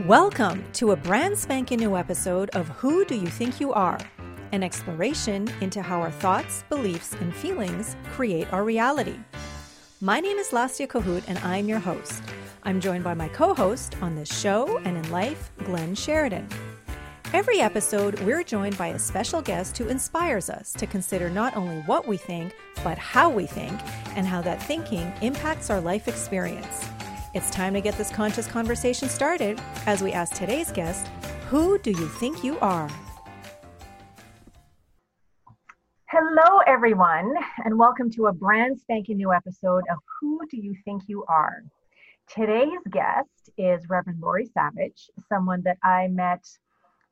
Welcome to a brand spanking new episode of Who Do You Think You Are? An exploration into how our thoughts, beliefs, and feelings create our reality. My name is Lastia Cahoot, and I'm your host. I'm joined by my co host on this show and in life, Glenn Sheridan. Every episode, we're joined by a special guest who inspires us to consider not only what we think, but how we think, and how that thinking impacts our life experience. It's time to get this conscious conversation started as we ask today's guest, Who do you think you are? Hello, everyone, and welcome to a brand spanking new episode of Who Do You Think You Are? Today's guest is Reverend Lori Savage, someone that I met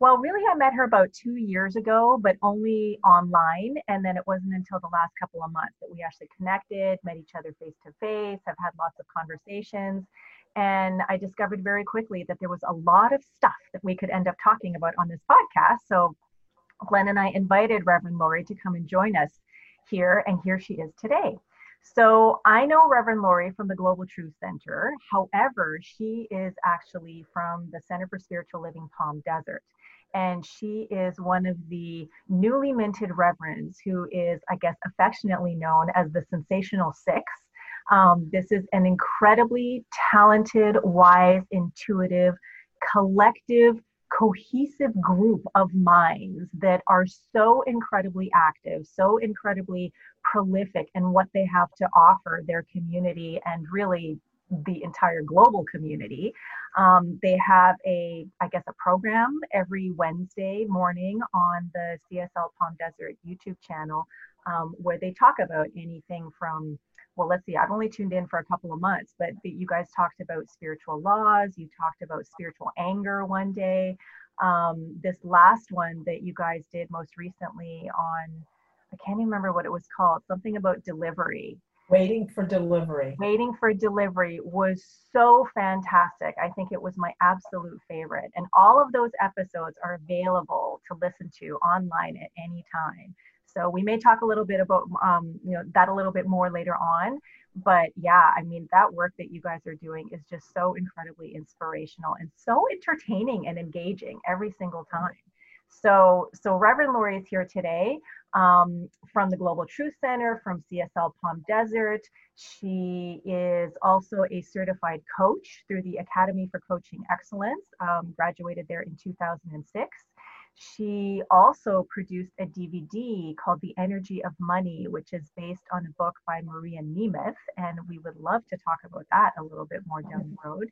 well, really, I met her about two years ago, but only online. And then it wasn't until the last couple of months that we actually connected, met each other face to face, have had lots of conversations. And I discovered very quickly that there was a lot of stuff that we could end up talking about on this podcast. So Glenn and I invited Reverend Lori to come and join us here, and here she is today. So I know Reverend Lori from the Global Truth Center. However, she is actually from the Center for Spiritual Living Palm Desert and she is one of the newly minted reverends who is, I guess, affectionately known as the Sensational Six. Um, this is an incredibly talented, wise, intuitive, collective, cohesive group of minds that are so incredibly active, so incredibly prolific in what they have to offer their community and really the entire global community. Um, they have a, I guess, a program every Wednesday morning on the CSL Palm Desert YouTube channel um, where they talk about anything from, well, let's see, I've only tuned in for a couple of months, but you guys talked about spiritual laws, you talked about spiritual anger one day. Um, this last one that you guys did most recently on, I can't even remember what it was called, something about delivery. Waiting for delivery. Waiting for delivery was so fantastic. I think it was my absolute favorite. And all of those episodes are available to listen to online at any time. So we may talk a little bit about um, you know that a little bit more later on. But yeah, I mean that work that you guys are doing is just so incredibly inspirational and so entertaining and engaging every single time. So so Reverend Lori is here today um, from the Global Truth Center, from CSL Palm Desert. She is also a certified coach through the Academy for Coaching Excellence, um, graduated there in 2006. She also produced a DVD called The Energy of Money, which is based on a book by Maria Nemeth, and we would love to talk about that a little bit more down the road.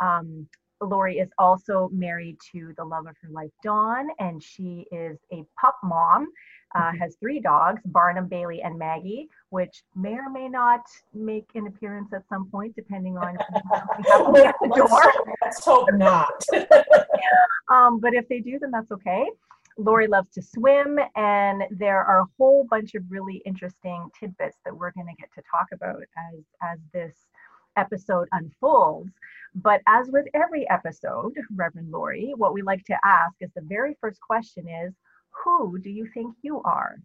Um, Lori is also married to the love of her life, Dawn, and she is a pup mom uh, mm-hmm. has three dogs Barnum, Bailey, and Maggie, which may or may not make an appearance at some point, depending on the door. Let's hope not. um, but if they do, then that's okay. Lori loves to swim, and there are a whole bunch of really interesting tidbits that we're going to get to talk about as as this episode unfolds. But as with every episode, Reverend Lori, what we like to ask is the very first question is who do you think you are?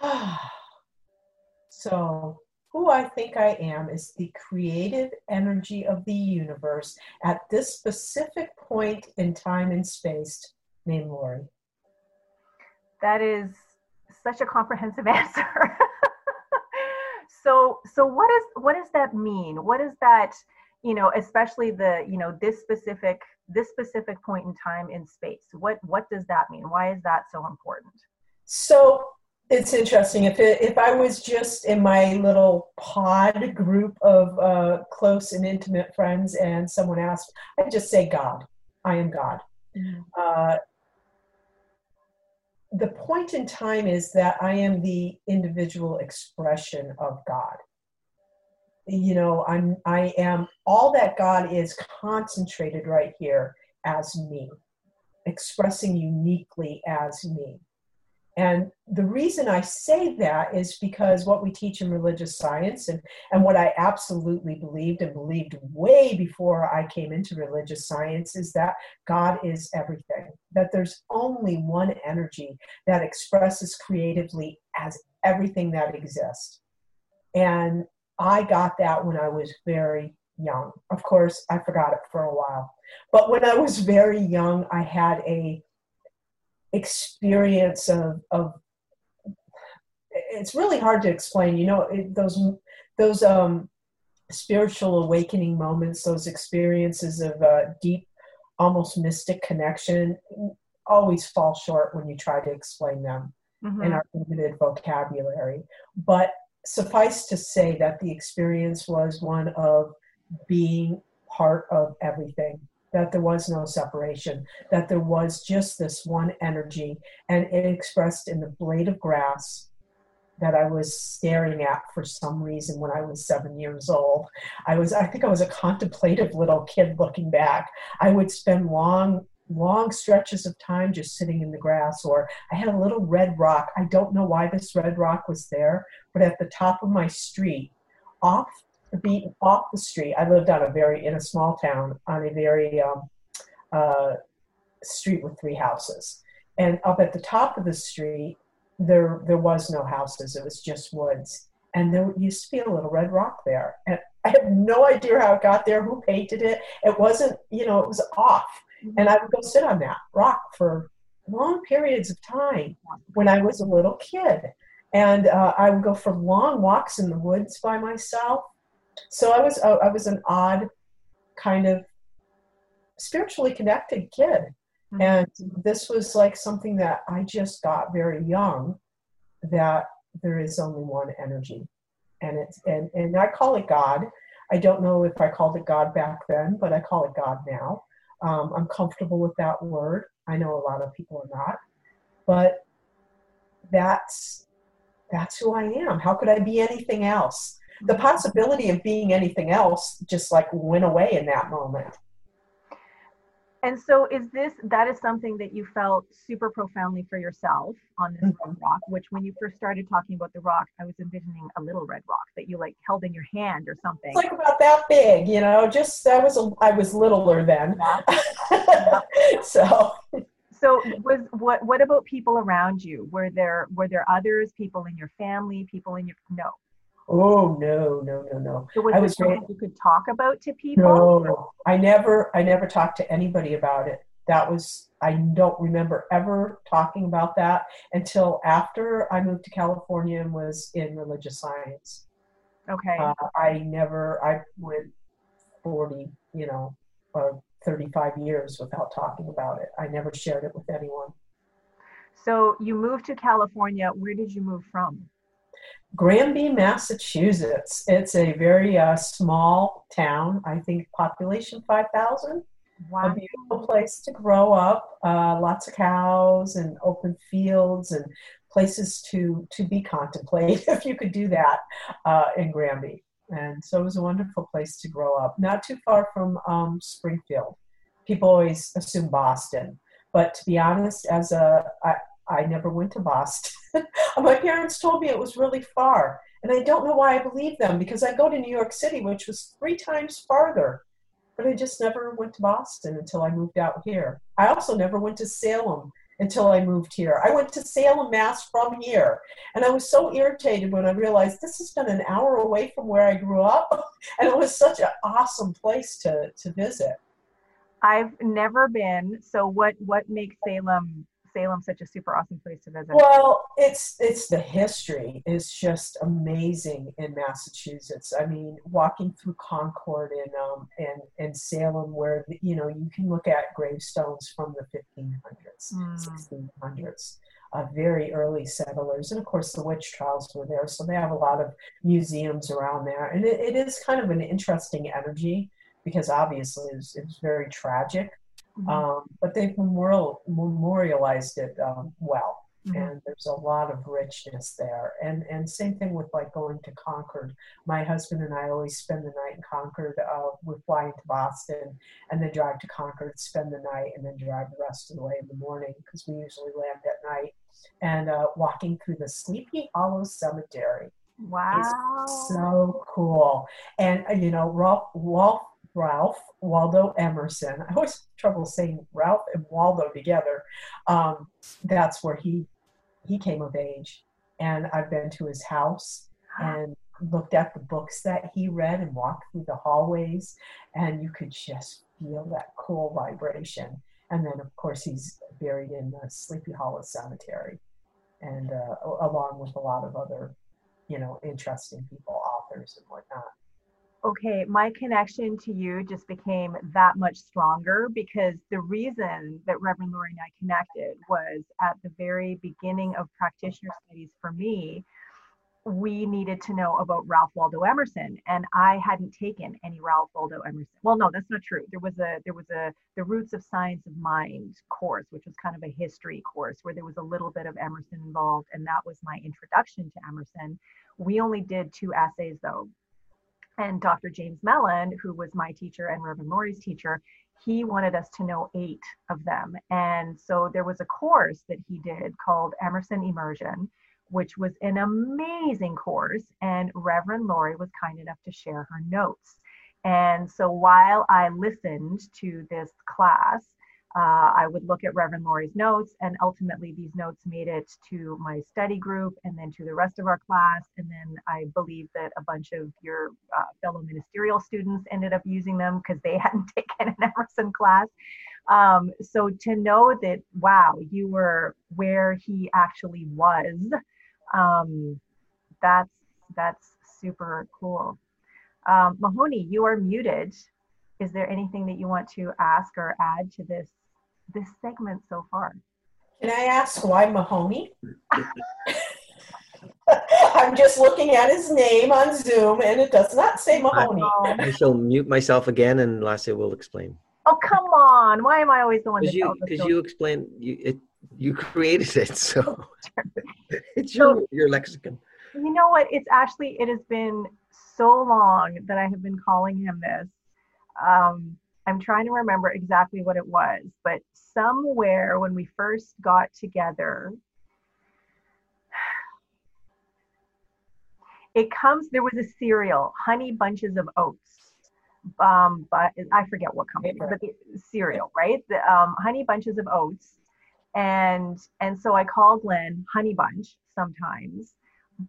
so, who I think I am is the creative energy of the universe at this specific point in time and space named Lori. That is such a comprehensive answer. So so what is what does that mean? What is that, you know, especially the, you know, this specific this specific point in time in space? What what does that mean? Why is that so important? So it's interesting. If it, if i was just in my little pod group of uh, close and intimate friends and someone asked i'd just say god. I am god. Mm-hmm. uh, the point in time is that i am the individual expression of god. You know i'm i am all that god is concentrated right here as me expressing uniquely as me and the reason i say that is because what we teach in religious science and, and what i absolutely believed and believed way before i came into religious science is that god is everything that there's only one energy that expresses creatively as everything that exists and I got that when I was very, young. Of course, I forgot it for a while. But when I was very young, I had a experience of, of it's really hard to explain. You know, it, those those um, spiritual awakening moments, those experiences of uh, deep, almost mystic connection, always fall short when you try to explain them mm-hmm. in our limited vocabulary. But suffice to say that the experience was one of being part of everything that there was no separation, that there was just this one energy, and it expressed in the blade of grass that I was staring at for some reason when I was seven years old. I was, I think I was a contemplative little kid looking back. I would spend long, long stretches of time just sitting in the grass, or I had a little red rock. I don't know why this red rock was there, but at the top of my street, off the beat, off the street, I lived on a very, in a small town, on a very, um, uh, street with three houses. And up at the top of the street, there there was no houses. It was just woods. And there used to be a little red rock there. And i have no idea how it got there who painted it. It wasn't you know it was off. Mm-hmm. and i would go sit on that rock for long periods of time when i was a little kid. And uh, i would go for long walks in the woods by myself so i was i was an odd kind of spiritually connected kid Mm-hmm. And this was like something that I just got very young that there is only one energy. And it's and, and I call it God. I don't know if I called it God back then, but I call it God now. Um, I'm comfortable with that word. I know a lot of people are not, but that's that's who I am. How could I be anything else? The possibility of being anything else just like went away in that moment. And so is this that is something that you felt super profoundly for yourself on this mm-hmm. rock, which when you first started talking about the rock, I was envisioning a little red rock that you like held in your hand or something. It's like about that big, you know, just I was a, I was littler then. So so was what what about people around you? Were there were there others, people in your family, people in your no. Oh no, no, no, no. So was I was something you could talk about to people? No, I never, I never talked to anybody about it. That was, I don't remember ever talking about that until after I moved to California and was in religious science. Okay. Uh, I never, I went forty, you know, or thirty-five years without talking about it. I never shared it with anyone. So you moved to California. Where did you move from? Granby, Massachusetts. It's a very uh, small town. I think population 5,000. Wow. A beautiful place to grow up. Uh, lots of cows and open fields and places to to be contemplated if you could do that uh, in Granby. And so it was a wonderful place to grow up. Not too far from um, Springfield. People always assume Boston, but to be honest, as a I, I never went to Boston. My parents told me it was really far. And I don't know why I believe them because I go to New York City, which was three times farther. But I just never went to Boston until I moved out here. I also never went to Salem until I moved here. I went to Salem, Mass from here. And I was so irritated when I realized this has been an hour away from where I grew up. And it was such an awesome place to, to visit. I've never been. So what what makes Salem Salem such a super awesome place to visit? Well, it's it's the history is just amazing in Massachusetts. I mean, walking through Concord and um and and Salem, where you know you can look at gravestones from the 1500s, mm. 1600s. Uh, very early settlers, and of course the witch trials were there, so they have a lot of museums around there, and it, it is kind of an interesting energy because obviously it was, it was very tragic Mm-hmm. Um, but they've memorial, memorialized it um, well. Mm-hmm. And there's a lot of richness there. And and same thing with like going to Concord. My husband and I always spend the night in Concord. Uh, we're flying to Boston and then drive to Concord, spend the night, and then drive the rest of the way in the morning because we usually land at night. And uh, walking through the Sleepy Hollow Cemetery. Wow. so cool. And, uh, you know, Ralph, Ralph Ralph Waldo Emerson. I always have trouble saying Ralph and Waldo together. Um, that's where he he came of age, and I've been to his house, and looked at the books that he read and walked through the hallways, and you could just feel that cool vibration. And then, of course, he's buried in the Sleepy Hollow Cemetery, and uh, along with a lot of other, you know, interesting people, authors and whatnot okay, my connection to you just became that much stronger because the reason that Reverend Lori and I connected was at the very beginning of practitioner studies for me. We needed to know about Ralph Waldo Emerson, and I hadn't taken any Ralph Waldo Emerson. Well, no, that's not true. There was a there was a the Roots of Science of Mind course, which was kind of a history course where there was a little bit of Emerson involved, and that was my introduction to Emerson. We only did two essays though, and Dr. James Mellon, who was my teacher and Reverend Lori's teacher, he wanted us to know eight of them. And so there was a course that he did called Emerson Immersion, which was an amazing course. And Reverend Lori was kind enough to share her notes. And so while I listened to this class, uh, I would look at Reverend Lori's notes, and ultimately these notes made it to my study group and then to the rest of our class. And then I believe that a bunch of your uh, fellow ministerial students ended up using them because they hadn't taken an Emerson class. Um, so to know that, wow, you were where he actually was, um, that's that's super cool. Um, Mahoney, you are muted. Is there anything that you want to ask or add to this this segment so far. Can I ask why Mahoney? I'm just looking at his name on Zoom and it does not say Mahoney. I shall mute myself again and Lasse will explain. Oh, come on. Why am I always the one Because you, cause you explain, you, it, you created it, so it's your, your lexicon. You know what? It's actually, it has been so long that I have been calling him this. Um, I'm trying to remember exactly what it was, but somewhere when we first got together, it comes, there was a cereal, Honey Bunches of Oats. Um, but I forget what company, but the cereal, right? The um, Honey Bunches of Oats. And and so I call Glenn Honey Bunch sometimes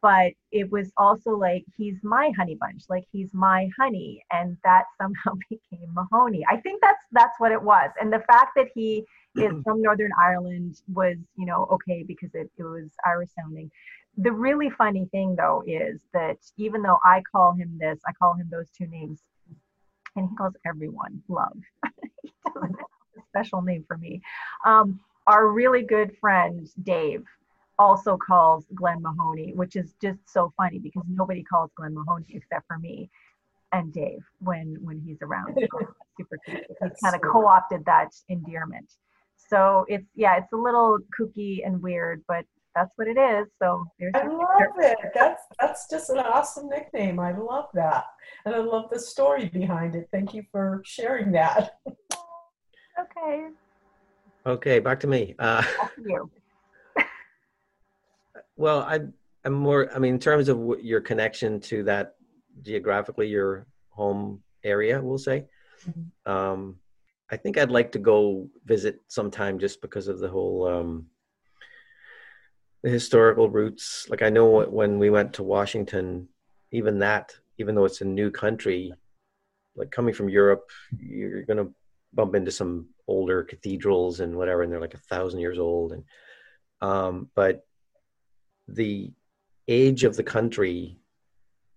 but it was also like he's my honey bunch like he's my honey and that somehow became mahoney. I think that's that's what it was and the fact that he is from northern ireland was you know okay because it, it was irish sounding. The really funny thing though is that even though i call him this i call him those two names and he calls everyone love. He doesn't have a special name for me. Um, our really good friend dave also calls Glenn Mahoney, which is just so funny because nobody calls Glenn Mahoney except for me and Dave when when he's around. super cute. He kind of co-opted that endearment. So it's yeah, it's a little kooky and weird, but that's what it is. So there's I love it. That's that's just an awesome nickname. I love that. And I love the story behind it. Thank you for sharing that. okay. Okay, back to me. Uh, back to you. Well, I, I'm more. I mean, in terms of your connection to that geographically, your home area, we'll say. Mm-hmm. Um, I think I'd like to go visit sometime, just because of the whole um, the historical roots. Like I know when we went to Washington, even that, even though it's a new country, like coming from Europe, you're going to bump into some older cathedrals and whatever, and they're like a thousand years old. And um, but the age of the country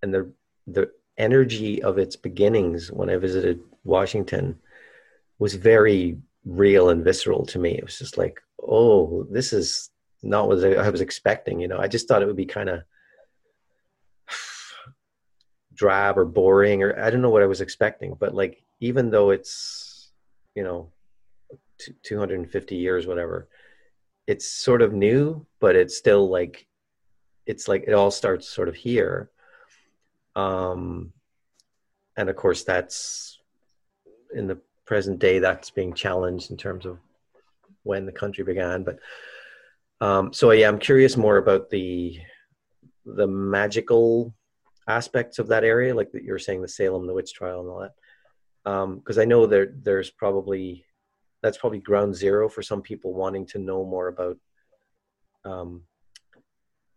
and the the energy of its beginnings when I visited Washington was very real and visceral to me. It was just like, oh, this is not what I was expecting. You know, I just thought it would be kind of drab or boring, or I don't know what I was expecting. But like, even though it's, you know, 250 years, whatever, it's sort of new, but it's still like it's like it all starts sort of here. Um, and of course that's in the present day that's being challenged in terms of when the country began. But um, so yeah i'm curious more about the the magical aspects of that area like that you're saying the salem the witch trial and all that. Because um, i know there there's probably that's probably ground zero for some people wanting to know more about um,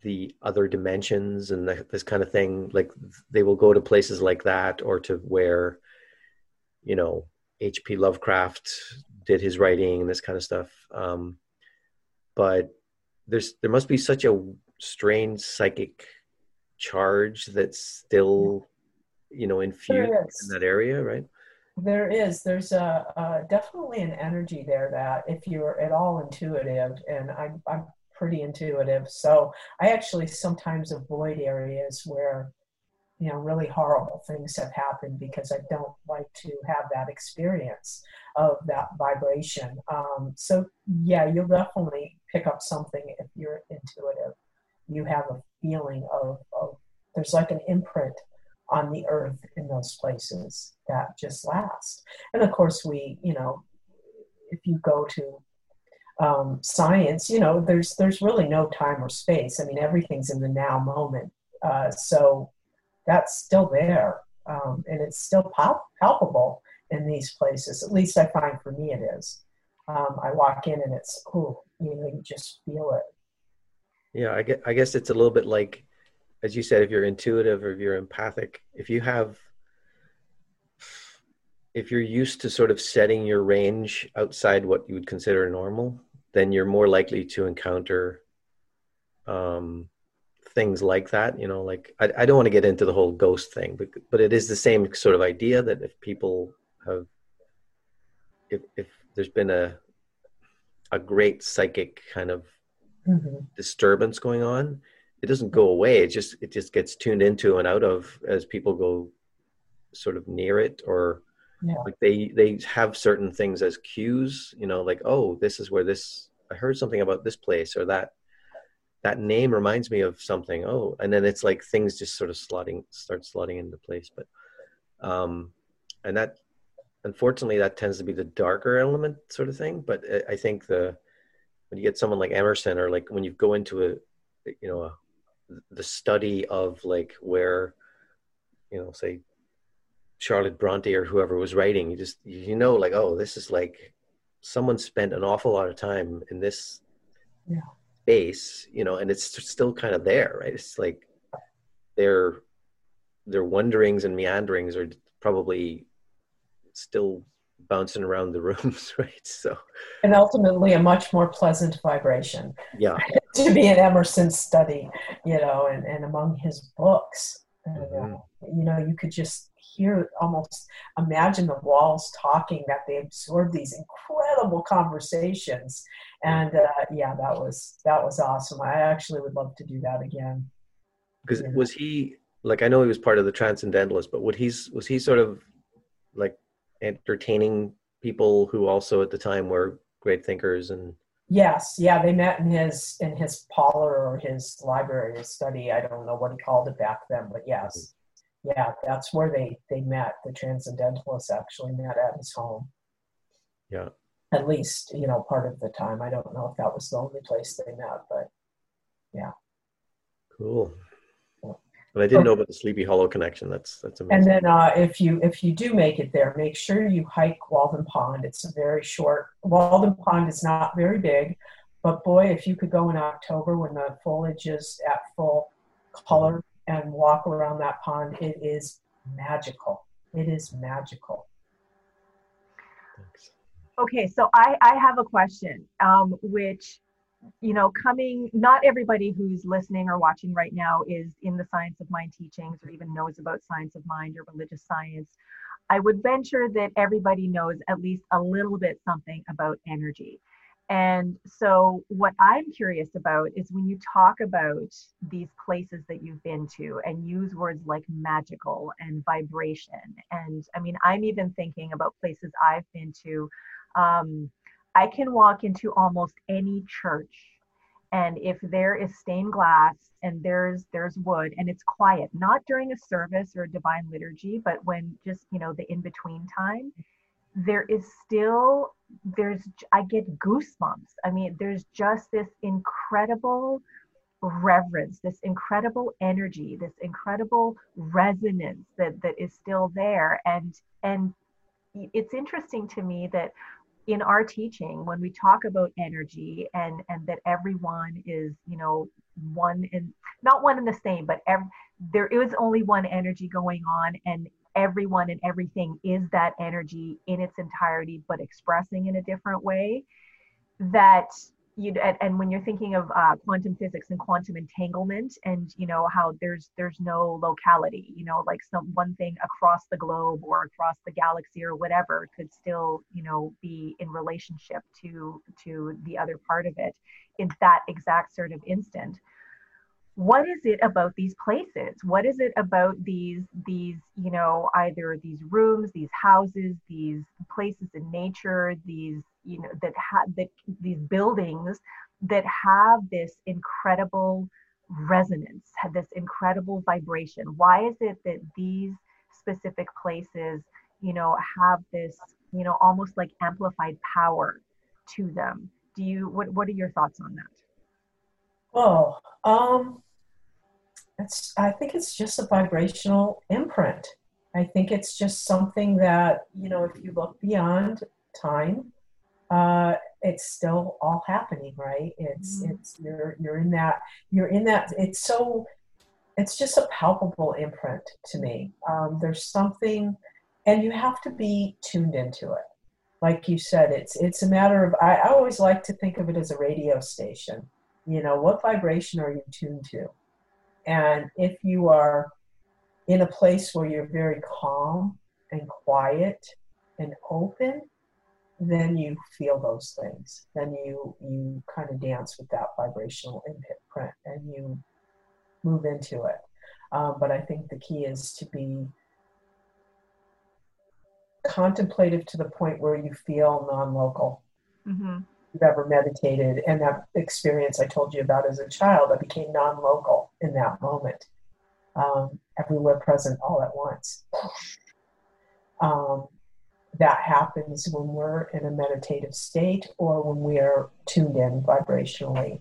the other dimensions and the, this kind of thing like they will go to places like that or to where you know hp lovecraft did his writing and this kind of stuff. Um, but there's there must be such a strange psychic charge that's still you know infused in that area right? There is. There's a, a, definitely an energy there that if you're at all intuitive and I'm, I'm pretty intuitive. So i actually sometimes avoid areas where you know really horrible things have happened because i don't like to have that experience of that vibration. Um, so yeah you'll definitely pick up something if you're intuitive. You have a feeling of, of there's like an imprint on the earth in those places that just last. And of course, we, you know, if you go to um, science, you know, there's there's really no time or space. I mean, everything's in the now moment. Uh, so that's still there, um, and it's still pal- palpable in these places. At least I find for me it is. Um, I walk in and it's oh, you know, you just feel it. Yeah, I guess, I guess it's a little bit like as you said, if you're intuitive or if you're empathic, if you have, if you're used to sort of setting your range outside what you would consider normal, then you're more likely to encounter um, things like that. You know, like I, I don't want to get into the whole ghost thing, but but it is the same sort of idea that if people have, if if there's been a a great psychic kind of mm-hmm. disturbance going on, it doesn't go away. It just it just gets tuned into and out of as people go sort of near it or yeah. like they they have certain things as cues, you know, like oh, this is where this I heard something about this place or that that name reminds me of something. Oh, and then it's like things just sort of slotting start slotting into place. But um and that unfortunately that tends to be the darker element sort of thing. But I think the when you get someone like Emerson or like when you go into a you know a the study of like where you know say charlotte bronte or whoever was writing you just you know like oh this is like someone spent an awful lot of time in this yeah. space you know and it's still kind of there right it's like their their wonderings and meanderings are probably still bouncing around the rooms, right? So, and ultimately a much more pleasant vibration. Yeah, to be an Emerson study, you know, and, and among his books, mm-hmm. uh, you know, you could just hear almost imagine the walls talking that they absorb these incredible conversations. And uh, yeah that was that was awesome. I actually would love to do that again. Because was he like i know he was part of the transcendentalist but would he's was he sort of like entertaining people who also at the time were great thinkers and yes. Yeah they met in his in his parlor or his library his study. I don't know what he called it back then but yes yeah that's where they they met the transcendentalists actually met at his home yeah at least you know part of the time i don't know if that was the only place they met but yeah cool but I didn't know about the Sleepy Hollow connection. That's that's amazing. And then uh, if you if you do make it there, make sure you hike Walden Pond. It's a very short. Walden Pond is not very big, but boy, if you could go in October when the foliage is at full color and walk around that pond, it is magical. It is magical. Okay, so I, I have a question, um, which you know, coming, not everybody who's listening or watching right now is in the science of mind teachings or even knows about science of mind or religious science. I would venture that everybody knows at least a little bit something about energy. And so, what I'm curious about is when you talk about these places that you've been to and use words like magical and vibration. And I mean, I'm even thinking about places I've been to. Um, I can walk into almost any church and if there is stained glass and there's there's wood and it's quiet not during a service or a divine liturgy but when just you know the in between time there is still there's i get goosebumps. I mean there's just this incredible reverence this incredible energy this incredible resonance that that is still there. And and it's interesting to me that in our teaching when we talk about energy and and that everyone is you know one and not one and the same, but every, there is only one energy going on, and everyone and everything is that energy in its entirety, but expressing in a different way. That you and, and when you're thinking of uh, quantum physics and quantum entanglement and you know how there's there's no locality you know like some one thing across the globe or across the galaxy or whatever could still you know be in relationship to to the other part of it in that exact sort of instant what is it about these places? What is it about these these you know either these rooms these houses these places in nature these you know that have that these buildings that have this incredible resonance have this incredible vibration? Why is it that these specific places you know have this you know almost like amplified power to them? Do you what what are your thoughts on that oh um it's i think it's just a vibrational imprint i think it's just something that you know if you look beyond time uh, it's still all happening, right? It's mm-hmm. it's you're you're in that you're in that. It's so it's just a palpable imprint to me. Um, there's something, and you have to be tuned into it. Like you said, it's it's a matter of. I, I always like to think of it as a radio station. You know, what vibration are you tuned to? And if you are in a place where you're very calm and quiet and open, then you feel those things. Then you you kind of dance with that vibrational imprint and you move into it. Um, but I think the key is to be contemplative to the point where you feel non-local. Mm-hmm. You've ever meditated, and that experience I told you about as a child, I became non-local in that moment. Um, everywhere present all at once. Um, that happens when we're in a meditative state or when we are tuned in vibrationally.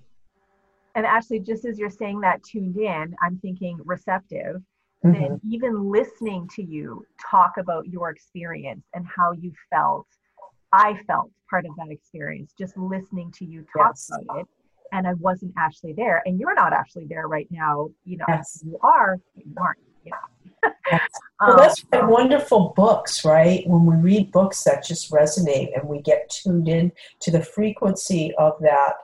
And actually, just as you're saying that tuned in, I'm thinking receptive. Mm-hmm. Then even listening to you talk about your experience and how you felt, I felt part of that experience. Just listening to you talk yes. about it, and I wasn't actually there, and you're not actually there right now. You know, yes. you are, you aren't. You know well, that's um, why wonderful books, right? When we read books that just resonate and we get tuned in to the frequency of that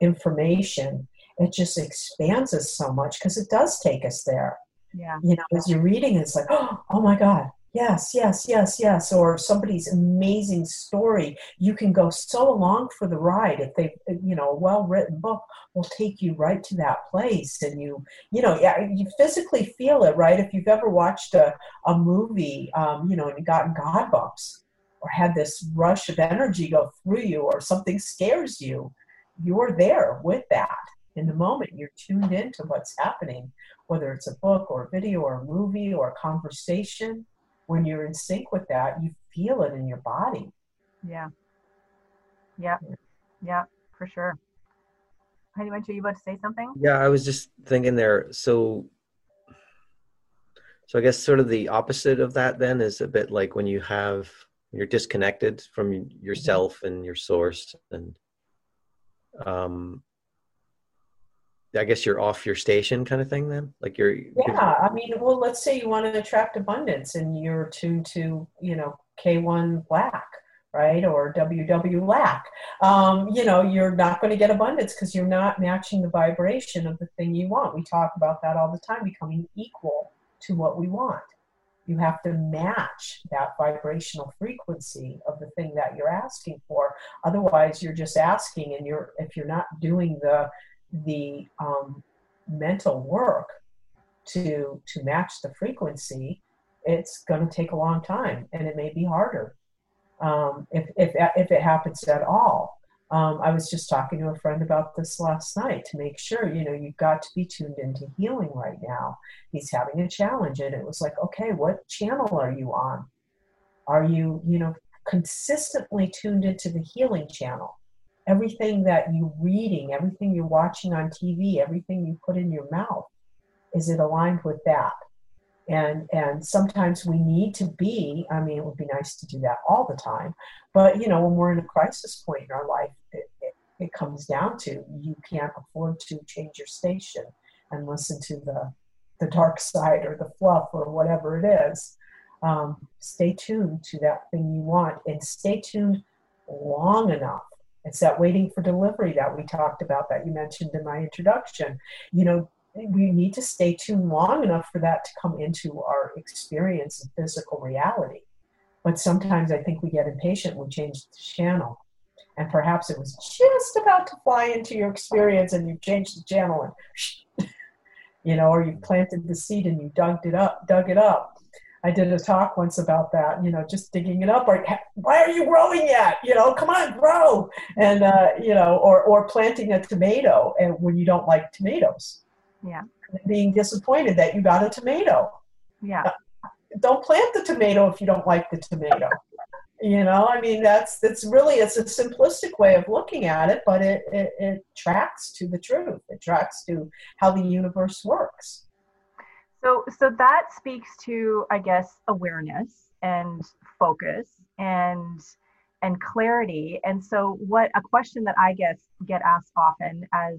information, it just expands us so much because it does take us there. Yeah. You know, as you're reading, it's like, oh my God, yes, yes, yes, yes, or somebody's amazing story. You can go so along for the ride if they, you know, a well-written book will take you right to that place, and you, you know, yeah, you physically feel it, right? If you've ever watched a a movie, um, you know, and gotten God bumps, or had this rush of energy go through you, or something scares you, you're there with that in the moment. You're tuned into what's happening, whether it's a book or a video or a movie or a conversation when you're in sync with that, you feel it in your body. Yeah. Yeah. Yeah, for sure. Honey, are you about to say something? Yeah, I was just thinking there. So, so I guess sort of the opposite of that then is a bit like when you have you're disconnected from yourself and your source, and um, I guess you're off your station kind of thing then? Like you're Yeah, I mean, well let's say you want to attract abundance and you're tuned to, you know, K1 black, right? Or WW lack. Um, you know, you're not going to get abundance because you're not matching the vibration of the thing you want. We talk about that all the time, becoming equal to what we want. You have to match that vibrational frequency of the thing that you're asking for. Otherwise, you're just asking, and you're if you're not doing the the um, mental work to to match the frequency, it's going to take a long time, and it may be harder um, if if if it happens at all. Um, I was just talking to a friend about this last night to make sure, you know, you've got to be tuned into healing right now. He's having a challenge, and it was like, okay, what channel are you on? Are you, you know, consistently tuned into the healing channel? Everything that you're reading, everything you're watching on TV, everything you put in your mouth, is it aligned with that? And and sometimes we need to be. I mean, it would be nice to do that all the time, but you know, when we're in a crisis point in our life, it, it, it comes down to. You can't afford to change your station and listen to the the dark side or the fluff or whatever it is. Um, stay tuned to that thing you want and stay tuned long enough. It's that waiting for delivery that we talked about that you mentioned in my introduction. You know, we need to stay tuned long enough for that to come into our experience and physical reality. But sometimes I think we get impatient we change the channel. And perhaps it was just about to fly into your experience and you changed the channel and you know, or you planted the seed and you dug it up, dug it up. I did a talk once about that, you know, just digging it up. Or why are you growing yet? You know, come on, grow. And uh, you know, or or planting a tomato and when you don't like tomatoes. Yeah. being disappointed that you got a tomato. Yeah. Uh, don't plant the tomato if you don't like the tomato you know i mean that's that's really it's a simplistic way of looking at it but it, it, it tracks to the truth it tracks to how the universe works so so that speaks to i guess awareness and focus and and clarity and so what a question that i guess get asked often as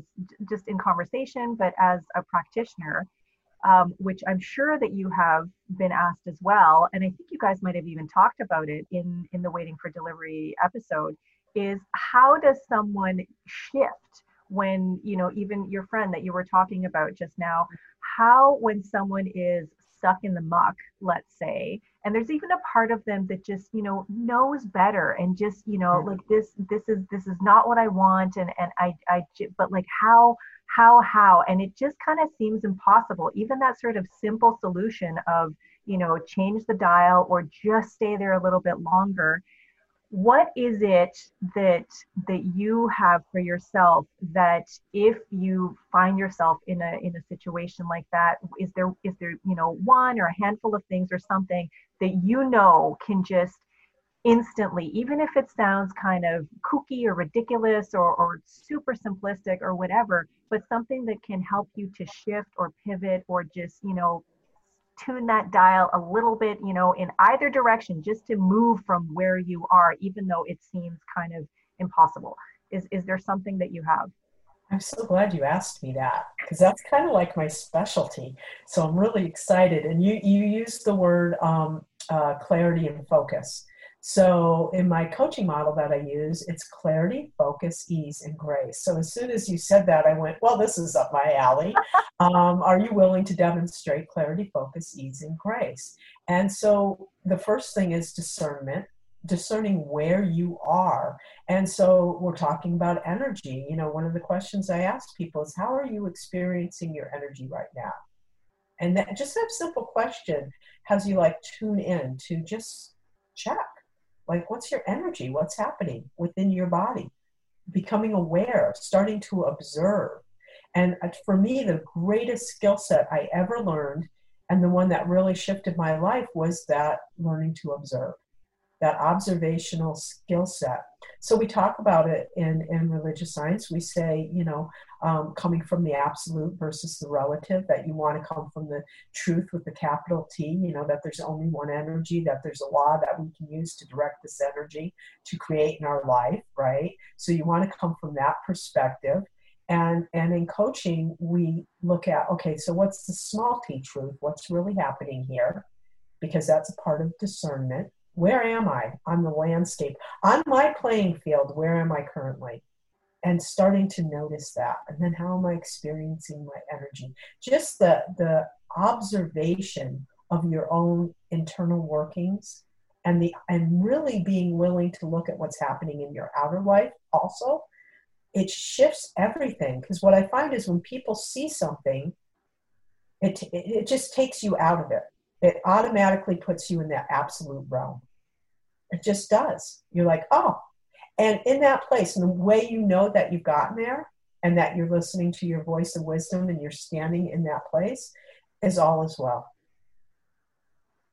just in conversation but as a practitioner um, which I'm sure that you have been asked as well, and I think you guys might have even talked about it in in the waiting for delivery episode. Is how does someone shift when you know even your friend that you were talking about just now? How when someone is stuck in the muck, let's say, and there's even a part of them that just you know knows better and just you know mm. like this this is this is not what I want, and and I I but like how how how and it just kind of seems impossible even that sort of simple solution of you know change the dial or just stay there a little bit longer what is it that that you have for yourself that if you find yourself in a in a situation like that is there is there you know one or a handful of things or something that you know can just instantly, even if it sounds kind of kooky or ridiculous or, or super simplistic or whatever, but something that can help you to shift or pivot or just, you know, tune that dial a little bit, you know, in either direction just to move from where you are, even though it seems kind of impossible. Is, is there something that you have? I'm so glad you asked me that because that's kind of like my specialty. So I'm really excited. And you you used the word um, uh, clarity and focus. So in my coaching model that I use, it's clarity, focus, ease, and grace. So as soon as you said that, I went, well, this is up my alley. Um, are you willing to demonstrate clarity, focus, ease, and grace? And so the first thing is discernment discerning where you are. And so we're talking about energy. You know, one of the questions I ask people is how are you experiencing your energy right now? And that just that simple question has you like tune in to just check like, what's your energy? What's happening within your body? Becoming aware, starting to observe. And uh, for me, the greatest skill set I ever learned, and the one that really shifted my life, was that learning to observe that observational skill set. So we talk about it in, in religious science. We say, you know, um, coming from the absolute versus the relative, that you want to come from the truth with the capital T, you know, that there's only one energy, that there's a law that we can use to direct this energy to create in our life, right? So you want to come from that perspective. And, and in coaching, we look at okay, so what's the small t truth? What's really happening here? Because that's a part of discernment where am I on the landscape? On my playing field, where am I currently? And starting to notice that. And then how am I experiencing my energy? Just the, the observation of your own internal workings and the and really being willing to look at what's happening in your outer life also it shifts everything because what i find is when people see something it, it, it just takes you out of it it automatically puts you in that absolute realm. It just does. You're like, oh. And in that place, and the way you know that you've gotten there and that you're listening to your voice of wisdom and you're standing in that place is all as well.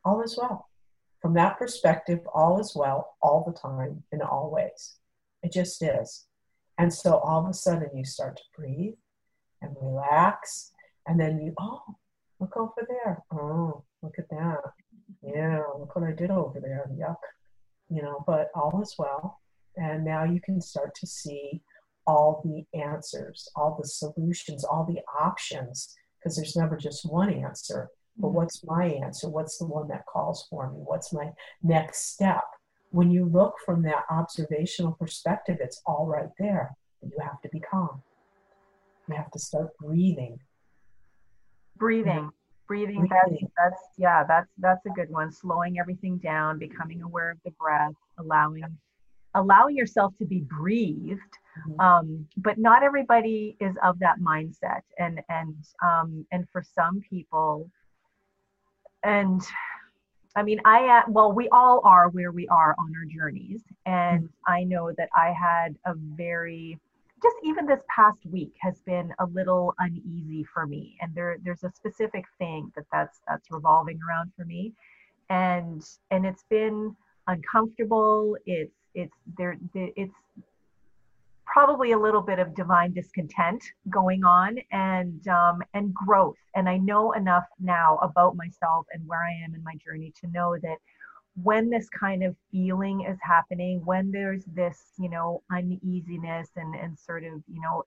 All is well. From that perspective, all is well all the time in all ways. It just is. And so all of a sudden you start to breathe and relax. And then you, oh, look over there. Oh, look at that. Yeah, look what I did over there. Yuck. You know, but all is well. And now you can start to see all the answers, all the solutions, all the options, because there's never just one answer. But mm-hmm. what's my answer? What's the one that calls for me? What's my next step? When you look from that observational perspective, it's all right there. But you have to be calm. You have to start breathing. Breathing. Breathing. That's, that's yeah, that's that's a good one. Slowing everything down, becoming aware of the breath, allowing allowing yourself to be breathed mm-hmm. um, but not everybody is of that mindset and and um, and for some people and i mean i well we all are where we are on our journeys and mm-hmm. i know that i had a very just even this past week has been a little uneasy for me and there there's a specific thing that that's that's revolving around for me. And and it's been uncomfortable. It's it's there it's probably a little bit of divine discontent going on and um, and growth. And i know enough now about myself and where i am in my journey to know that when this kind of feeling is happening when there's this you know uneasiness and and sort of you know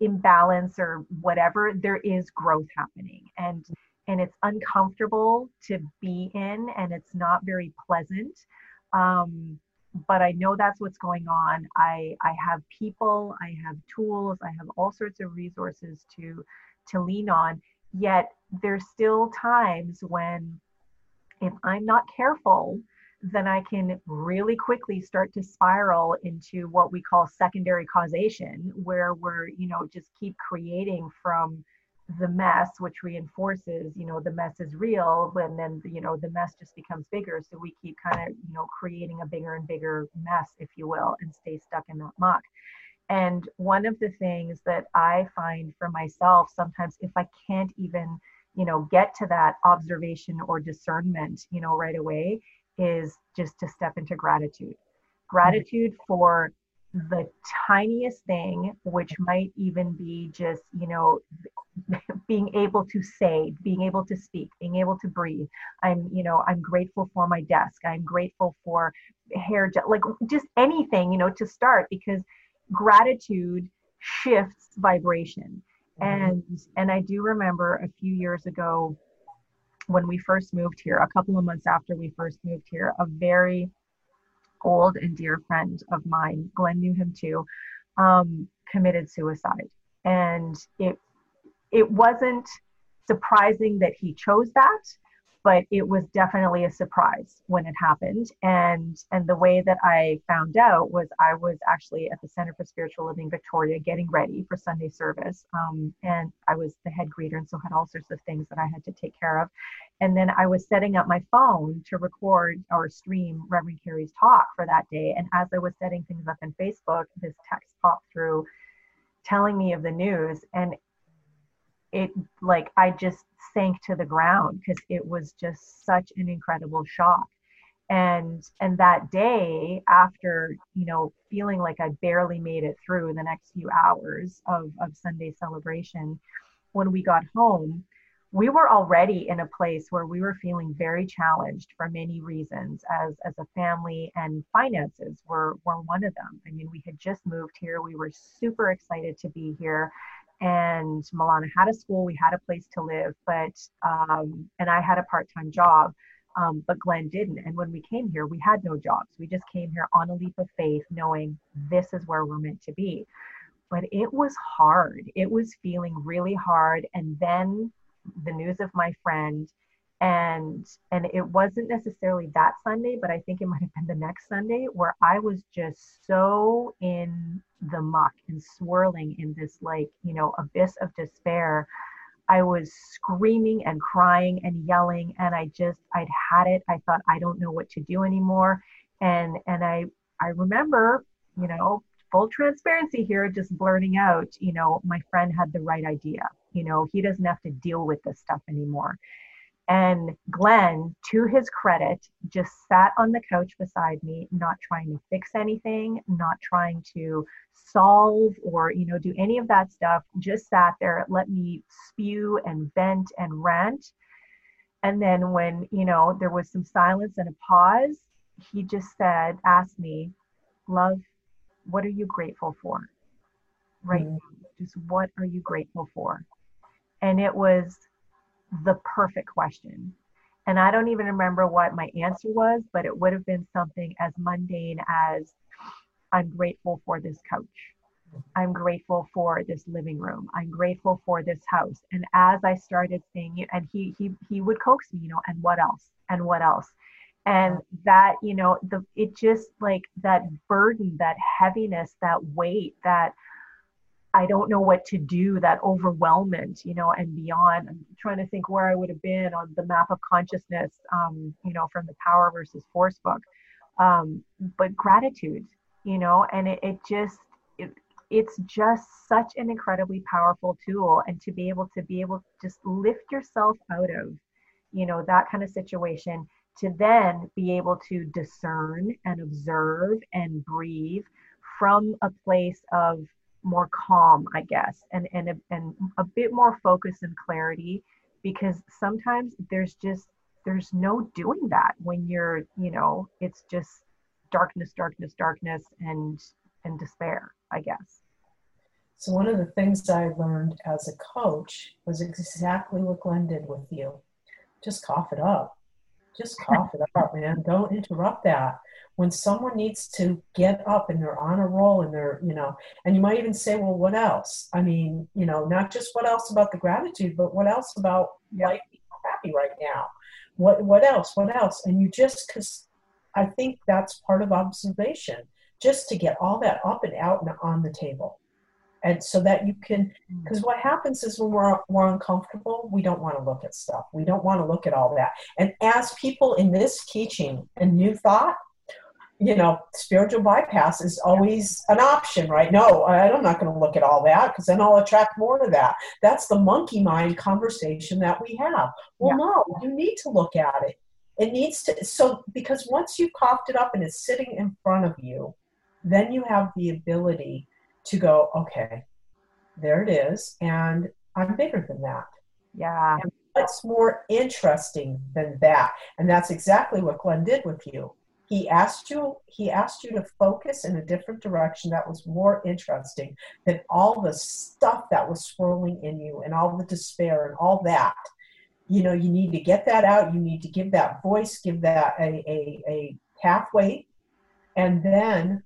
imbalance or whatever there is growth happening and and it's uncomfortable to be in and it's not very pleasant um, but I know that's what's going on. I I have people, I have tools, I have all sorts of resources to to lean on. Yet there's still times when if I'm not careful, then I can really quickly start to spiral into what we call secondary causation, where we're, you know, just keep creating from the mess which reinforces you know the mess is real and then you know the mess just becomes bigger. So we keep kind of you know creating a bigger and bigger mess if you will and stay stuck in that muck. And one of the things that i find for myself sometimes if i can't even you know get to that observation or discernment you know right away is just to step into gratitude gratitude for the tiniest thing, which might even be just, you know, being able to say, being able to speak, being able to breathe. I'm, you know, I'm grateful for my desk. I'm grateful for hair, gel like just anything, you know, to start because gratitude shifts vibration. Mm-hmm. And and I do remember a few years ago when we first moved here, a couple of months after we first moved here, a very old and dear friend of mine, Glenn knew him too, um, committed suicide. And it it wasn't surprising that he chose that but it was definitely a surprise when it happened. And and the way that i found out was i was actually at the center for spiritual living victoria getting ready for sunday service. Um, and i was the head greeter and so had all sorts of things that i had to take care of. And then i was setting up my phone to record or stream reverend carey's talk for that day. And as i was setting things up in facebook this text popped through telling me of the news. And it like I just sank to the ground because it was just such an incredible shock. And and that day after, you know, feeling like I barely made it through the next few hours of, of Sunday celebration, when we got home, we were already in a place where we were feeling very challenged for many reasons as as a family and finances were were one of them. I mean, we had just moved here. We were super excited to be here and Milana had a school, we had a place to live, but um, and I had a part-time job, um, but Glenn didn't. And when we came here, we had no jobs. We just came here on a leap of faith, knowing this is where we're meant to be. But it was hard. It was feeling really hard. And then the news of my friend and and it wasn't necessarily that sunday but i think it might have been the next sunday where i was just so in the muck and swirling in this like you know abyss of despair i was screaming and crying and yelling and i just i'd had it. I thought i don't know what to do anymore. And and i i remember you know full transparency here just blurting out you know my friend had the right idea. You know he doesn't have to deal with this stuff anymore and Glenn, to his credit, just sat on the couch beside me, not trying to fix anything, not trying to solve or, you know, do any of that stuff. Just sat there, let me spew and vent and rant. And then when, you know, there was some silence and a pause, he just said, asked me, Love, what are you grateful for? right mm-hmm. just what are you grateful for and it was the perfect question. And i don't even remember what my answer was but it would have been something as mundane as i'm grateful for this couch. I'm grateful for this living room. I'm grateful for this house. And as i started saying and he he he would coax me you know and what else? And what else? And that you know the it just like that burden that heaviness that weight that I don't know what to do, that overwhelmment, you know, and beyond. I'm trying to think where I would have been on the map of consciousness, um, you know, from the power versus force book. Um, but gratitude, you know, and it, it just, it, it's just such an incredibly powerful tool. And to be able to be able to just lift yourself out of, you know, that kind of situation to then be able to discern and observe and breathe from a place of more calm, I guess, and and a, and a bit more focus and clarity because sometimes there's just there's no doing that when you're, you know, it's just darkness, darkness, darkness and and despair, I guess. So one of the things I learned as a coach was exactly what Glenn did with you. Just cough it up. Just cough it up, man. Don't interrupt that when someone needs to get up and they're on a roll and they're, you know, and you might even say, well, what else? I mean, you know, not just what else about the gratitude, but what else about life being happy right now? What, what else? What else? And you just, because I think that's part of observation, just to get all that up and out and on the table and so that you can because mm. what happens is when we're, we're uncomfortable we don't want to look at stuff we don't want to look at all that and as people in this teaching and new thought you know, spiritual bypass is always an option, right? No, I'm not going to look at all that because then I'll attract more of that. That's the monkey mind conversation that we have. Well, yeah. no, you need to look at it. It needs to, so because once you've coughed it up and it's sitting in front of you, then you have the ability to go, okay, there it is, and I'm bigger than that. Yeah. And what's more interesting than that? And that's exactly what Glenn did with you he asked you he asked you to focus in a different direction that was more interesting than all the stuff that was swirling in you and all the despair and all that you know you need to get that out you need to give that voice give that a, a, a pathway and then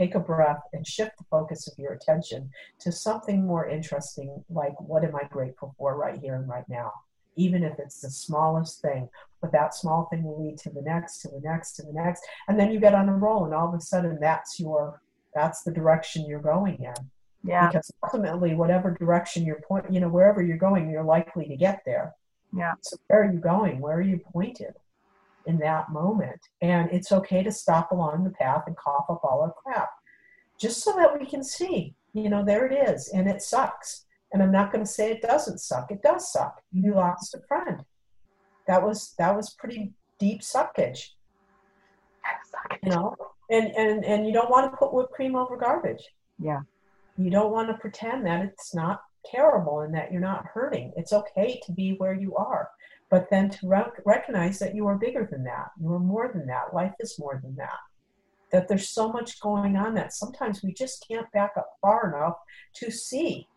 take a breath and shift the focus of your attention to something more interesting like what am i grateful for right here and right now even if it's the smallest thing. But that small thing will lead to the next, to the next, to the next, and then you get on a roll, and all of a sudden, that's your that's the direction you're going in. Yeah. Because ultimately, whatever direction you're point, you know, wherever you're going, you're likely to get there. Yeah. So where are you going? Where are you pointed in that moment? And it's okay to stop along the path and cough up all our crap, just so that we can see. You know, there it is, and it sucks and I'm not going to say it doesn't suck. It does suck. You lost a friend. That was that was pretty deep suckage. You know, and and and you don't want to put whipped cream over garbage. Yeah. You don't want to pretend that it's not terrible and that you're not hurting. It's okay to be where you are, but then to rec- recognize that you are bigger than that. You are more than that. Life is more than that. That there's so much going on that sometimes we just can't back up far enough to see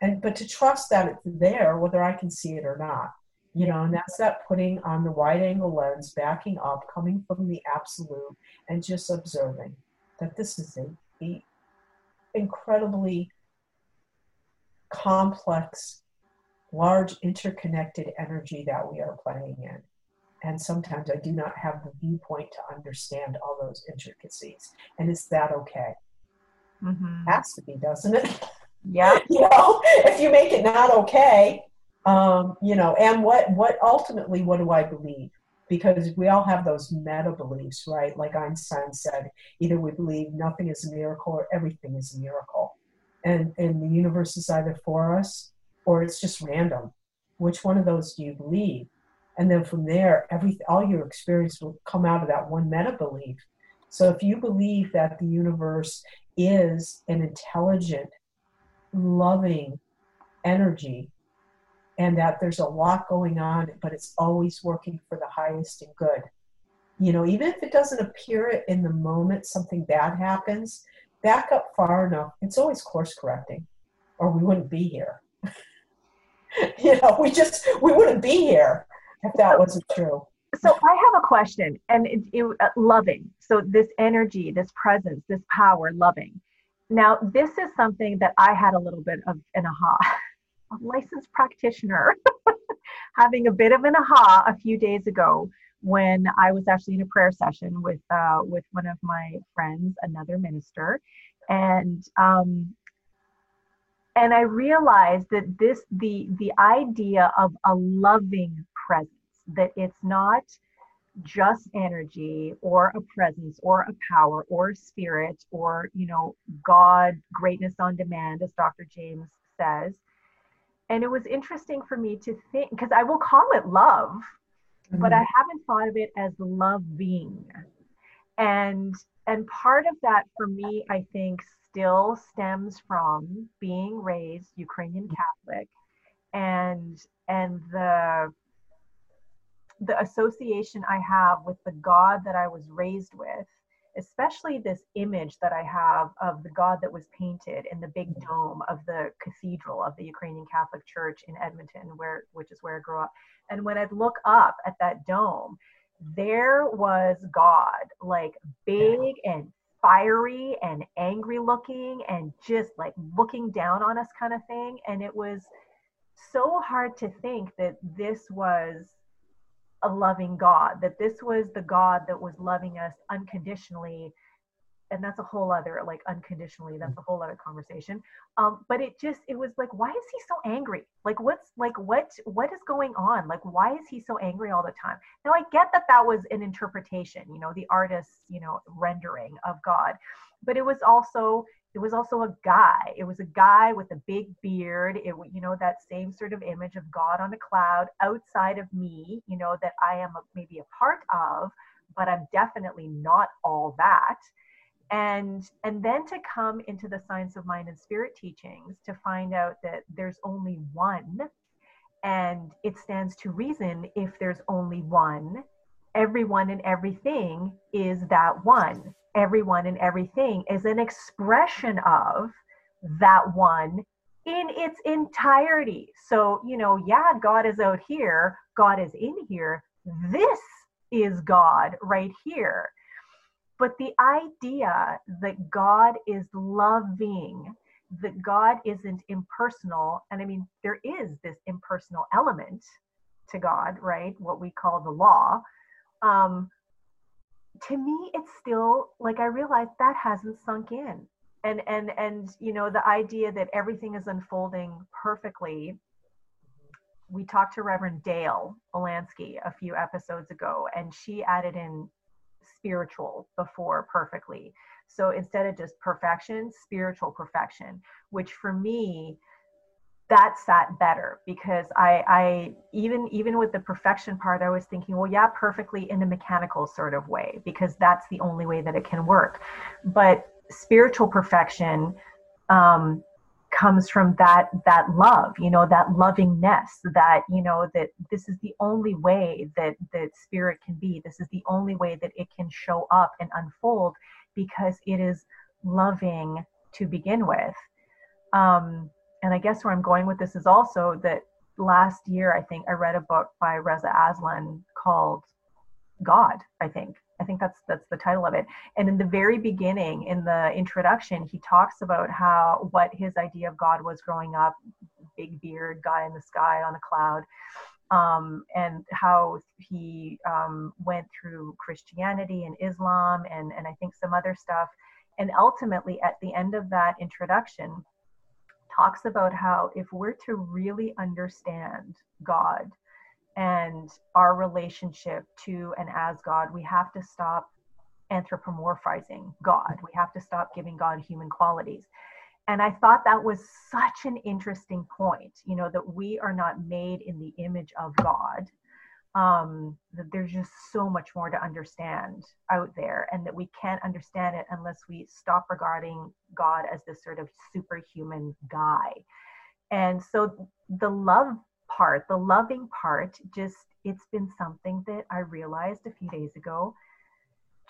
and but to trust that it's there whether i can see it or not you know and that's that putting on the wide angle lens backing up coming from the absolute and just observing that this is a, a incredibly complex large interconnected energy that we are playing in and sometimes i do not have the viewpoint to understand all those intricacies and is that okay mm-hmm. has to be doesn't it Yeah. you know, if you make it not okay, um, you know, and what what ultimately what do I believe? Because we all have those meta beliefs, right? Like Einstein said, either we believe nothing is a miracle or everything is a miracle. And and the universe is either for us or it's just random. Which one of those do you believe? And then from there, every all your experience will come out of that one meta belief. So if you believe that the universe is an intelligent loving energy and that there's a lot going on, but it's always working for the highest and good. You know, even if it doesn't appear in the moment, something bad happens, back up far enough, it's always course correcting, or we wouldn't be here. you know, we just we wouldn't be here if that wasn't true. So I have a question, and it, it, uh, loving. So this energy, this presence, this power, loving. Now, this is something that I had a little bit of an aha. A licensed practitioner having a bit of an aha a few days ago when I was actually in a prayer session with uh, with one of my friends, another minister, and um, and I realized that this the the idea of a loving presence that it's not just energy or a presence or a power or a spirit or you know god greatness on demand as dr james says and it was interesting for me to think because i will call it love mm-hmm. but i mm-hmm. haven't thought of it as loving and and part of that for me i think still stems from being raised ukrainian catholic and and the the association I have with the God that I was raised with, especially this image that I have of the God that was painted in the big dome of the cathedral of the Ukrainian Catholic Church in Edmonton, where which is where I grew up. And when I'd look up at that dome, there was God, like big and fiery and angry looking and just like looking down on us kind of thing. And it was so hard to think that this was a loving God, that this was the God that was loving us unconditionally. And that's a whole other, like, unconditionally, that's a whole other conversation. Um, but it just, it was like, why is he so angry? Like, what's, like, what, what is going on? Like, why is he so angry all the time? Now, I get that that was an interpretation, you know, the artist's, you know, rendering of God. But it was also, it was also a guy it was a guy with a big beard it you know that same sort of image of god on a cloud outside of me you know that i am a, maybe a part of but i'm definitely not all that and and then to come into the science of mind and spirit teachings to find out that there's only one and it stands to reason if there's only one everyone and everything is that one everyone and everything is an expression of that one in its entirety. So, you know, yeah, God is out here, God is in here. This is God right here. But the idea that God is loving, that God isn't impersonal, and I mean, there is this impersonal element to God, right? What we call the law. Um, to me it's still like i realize that hasn't sunk in and and and you know the idea that everything is unfolding perfectly we talked to reverend dale Olansky a few episodes ago and she added in spiritual before perfectly. So instead of just perfection spiritual perfection which for me that sat better because I, I even even with the perfection part i was thinking well yeah perfectly in a mechanical sort of way because that's the only way that it can work. But spiritual perfection um, comes from that that love you know that lovingness that you know that this is the only way that that spirit can be this is the only way that it can show up and unfold because it is loving to begin with um, and I guess where I'm going with this is also that last year I think I read a book by Reza Aslan called God, I think. I think that's that's the title of it. And in the very beginning, in the introduction, he talks about how what his idea of God was growing up, big beard, guy in the sky on a cloud, um, and how he um, went through Christianity and Islam and and I think some other stuff. And ultimately, at the end of that introduction, talks about how if we're to really understand God and our relationship to and as God, we have to stop anthropomorphizing God. We have to stop giving God human qualities. And I thought that was such an interesting point, you know, that we are not made in the image of God um, that there's just so much more to understand out there, and that we can't understand it unless we stop regarding God as this sort of superhuman guy. And so the love part, the loving part, just it's been something that I realized a few days ago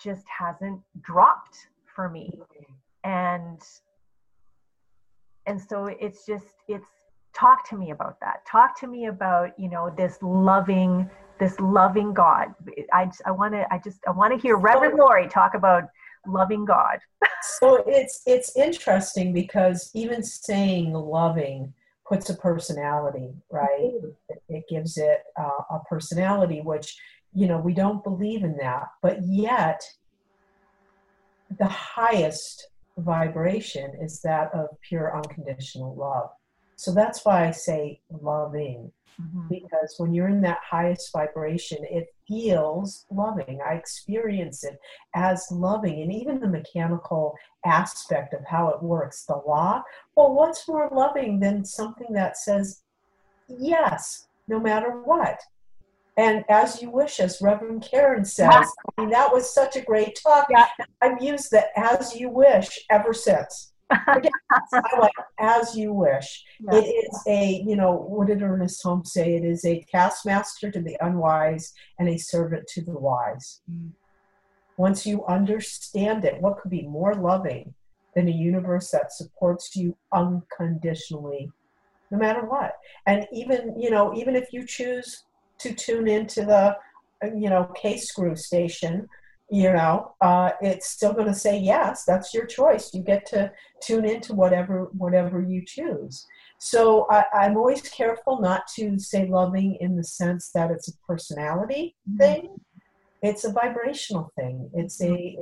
just hasn't dropped for me. and and so it's just it's talk to me about that. Talk to me about you know this loving this loving god. I i want to i just i want to hear reverend lori talk about loving god. So it's it's interesting because even saying loving puts a personality right it, it gives it uh, a personality which you know we don't believe in that but yet the highest vibration is that of pure unconditional love. So that's why I say loving, mm-hmm. because when you're in that highest vibration, it feels loving. I experience it as loving. And even the mechanical aspect of how it works, the law, well, what's more loving than something that says yes, no matter what? and as you wish, as Reverend Karen says. I mean, that was such a great talk. Yeah. I've used the as you wish ever since. Like as you wish. Yeah. It is a, you know, what did Ernest Holmes say? It is a taskmaster to the unwise and a servant to the wise. Mm. Once you understand it, what could be more loving than a universe that supports you unconditionally, no matter what? And even, you know, even if you choose to tune into the you know K screw station you know uh, it's still going to say yes that's your choice. You get to tune into whatever whatever you choose. So I, i'm always careful not to say loving in the sense that it's a personality mm-hmm. thing. It's a vibrational thing. It's a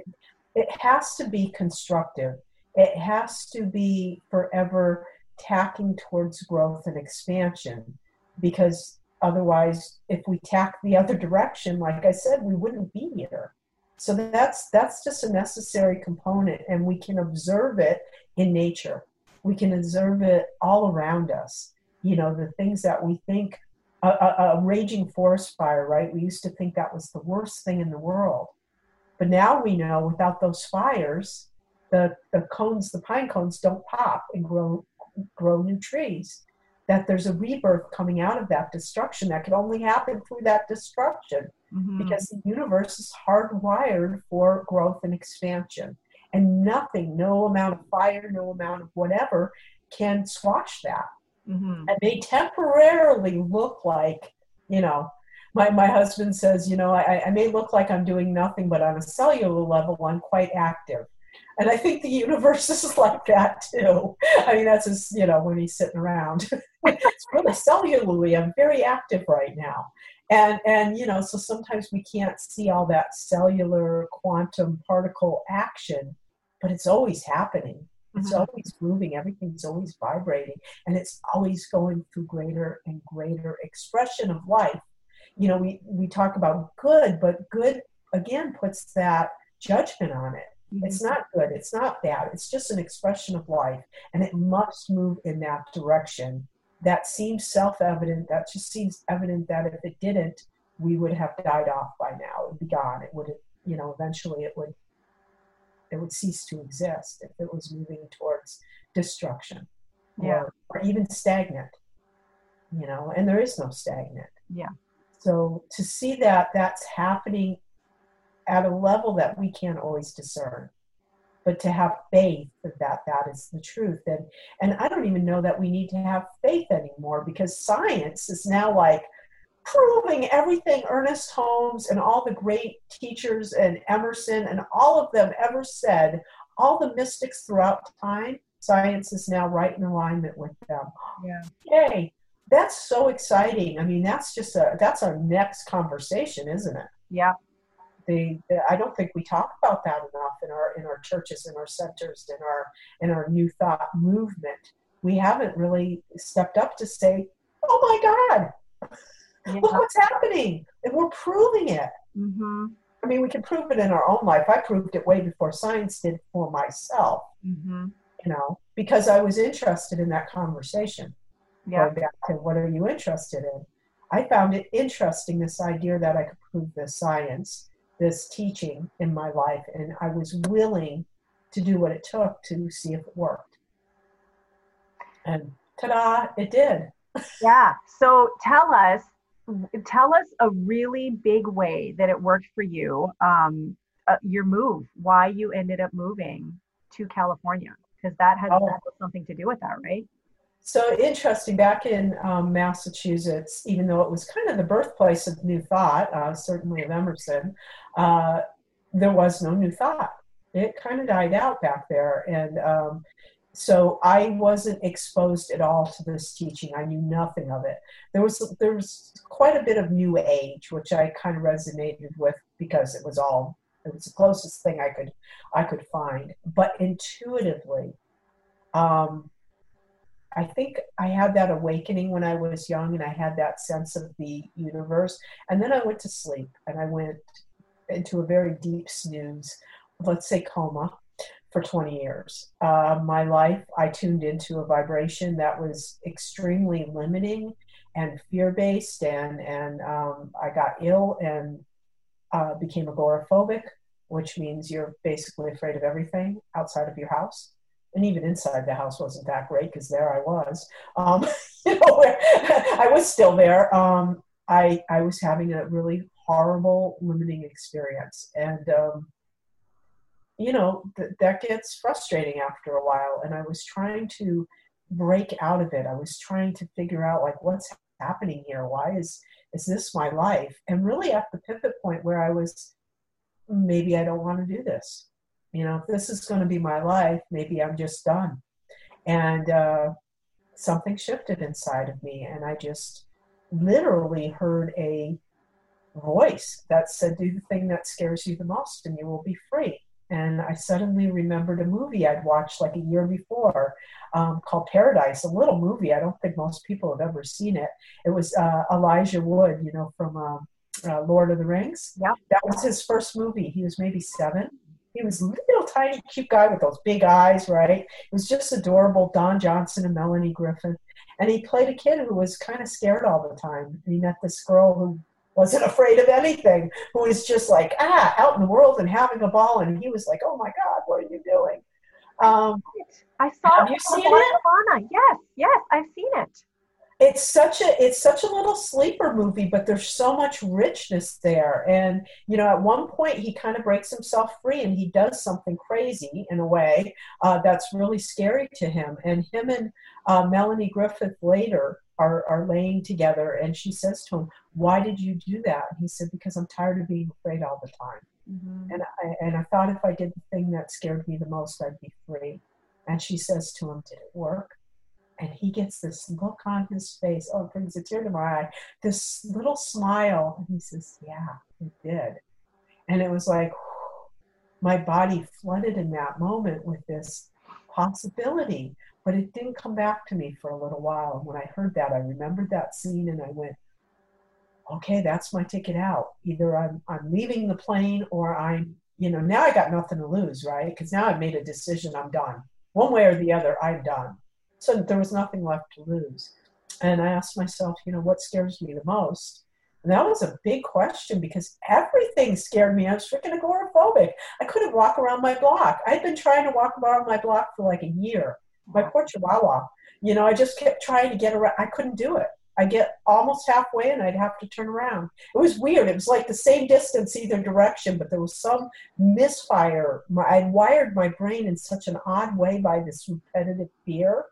it has to be constructive. It has to be forever tacking towards growth and expansion because Otherwise, if we tack the other direction, like I said, we wouldn't be here. So that's that's just a necessary component, and we can observe it in nature. We can observe it all around us. You know, the things that we think a, a, a raging forest fire, right? We used to think that was the worst thing in the world, but now we know without those fires, the the cones, the pine cones, don't pop and grow grow new trees that there's a rebirth coming out of that destruction that can only happen through that destruction mm-hmm. because the universe is hardwired for growth and expansion and nothing no amount of fire no amount of whatever can squash that mm-hmm. and they temporarily look like you know my, my husband says you know I, I may look like i'm doing nothing but on a cellular level i'm quite active and I think the universe is like that too. I mean, that's just, you know, when he's sitting around. it's really cellularly, I'm very active right now. And, and, you know, so sometimes we can't see all that cellular quantum particle action, but it's always happening. It's mm-hmm. always moving, everything's always vibrating, and it's always going through greater and greater expression of life. You know, we, we talk about good, but good again puts that judgment on it it's mm-hmm. not good. It's not bad. It's just an expression of life, and it must move in that direction. That seems self evident. That just seems evident that if it didn't, we would have died off by now. It would be gone. It would, you know, eventually it would, it would cease to exist if it was moving towards destruction, yeah, or, or even stagnant. You know, and there is no stagnant. Yeah. So to see that that's happening at a level that we can't always discern. But to have faith that that is the truth and and i don't even know that we need to have faith anymore because science is now like proving everything ernest holmes and all the great teachers and emerson and all of them ever said all the mystics throughout time science is now right in alignment with them. Yeah. Yay. That's so exciting. I mean that's just a that's our next conversation isn't it? Yeah the, I don't think we talk about that enough in our in our churches, in our centers, in our in our new thought movement. We haven't really stepped up to say, "Oh my God, yeah. look what's happening," and we're proving it. Mm-hmm. I mean, we can prove it in our own life. I proved it way before science did for myself. Mm-hmm. You know, because I was interested in that conversation. Yeah. Going back to what are you interested in? I found it interesting this idea that I could prove the science this teaching in my life, and I was willing to do what it took to see if it worked. And ta-da, it did. yeah. So tell us, tell us a really big way that it worked for you. Um, uh, your move, why you ended up moving to California? Because that has, Oh. that has something to do with that, right? So interesting. Back in um, Massachusetts, even though it was kind of the birthplace of New Thought, uh, certainly of Emerson, uh, there was no New Thought. It kind of died out back there, and um, so I wasn't exposed at all to this teaching. I knew nothing of it. There was there was quite a bit of New Age, which I kind of resonated with because it was all it was the closest thing I could I could find. But intuitively. Um, I think I had that awakening when I was young and I had that sense of the universe. And then I went to sleep and I went into a very deep snooze, let's say coma, for 20 years. Uh, my life, I tuned into a vibration that was extremely limiting and fear based, and, and um, I got ill and uh, became agoraphobic, which means you're basically afraid of everything outside of your house and even inside the house wasn't that great because there I was. Um, you know, I was still there. Um, I I was having a really horrible limiting experience, and um, you know th- that gets frustrating after a while. And I was trying to break out of it. I was trying to figure out like what's happening here. Why is is this my life? And really at the pivot point where I was, maybe I don't want to do this you know, if this is going to be my life, maybe I'm just done. And uh, something shifted inside of me, and I just literally heard a voice that said, Do the thing that scares you the most, and you will be free. And I suddenly remembered a movie I'd watched like a year before um, called Paradise, a little movie. I don't think most people have ever seen it. It was uh, Elijah Wood, you know, from um, uh, Lord of the Rings. Yep. That was his first movie. He was maybe seven he was a little tiny, cute guy with those big eyes, right? It was just adorable. Don Johnson and Melanie Griffith. And he played a kid who was kind of scared all the time. And he met this girl who wasn't afraid of anything, who was just like, ah, out in the world and having a ball. And he was like, oh my God, what are you doing? Um, I saw Have you it seen it? Yes, yes, I've seen it. It's such a it's such a little sleeper movie but there's so much richness there. And you know at one point he kind of breaks himself free and he does something crazy in a way uh, that's really scary to him. And him and uh, melanie griffith later are, are laying together and she says to him why did you do that? And he said because i'm tired of being afraid all the time. And I, and I thought if I did the thing that scared me the most, I'd be free. And she says to him, Did it work? And he gets this look on his face. Oh, it brings a tear to my eye. This little smile. And he says, Yeah, it did. And it was like, my body flooded in that moment with this possibility. But it didn't come back to me for a little while. And when I heard that, I remembered that scene and I went, okay, that's my ticket out. Either I'm I'm leaving the plane or I'm, you know, now I got nothing to lose, right? Because now I've made a decision, I'm done. One way or the other, I'm done. So there was nothing left to lose. And I asked myself, you know, what scares me the most? And that was a big question because everything scared me. I was freaking agoraphobic. I couldn't walk around my block. I'd been trying to walk around my block for like a year. My poor chihuahua. You know, I just kept trying to get around. I couldn't do it. I get almost halfway and I'd have to turn around. It was weird. It was like the same distance either direction, but there was some misfire. My, I'd wired my brain in such an odd way by this repetitive fear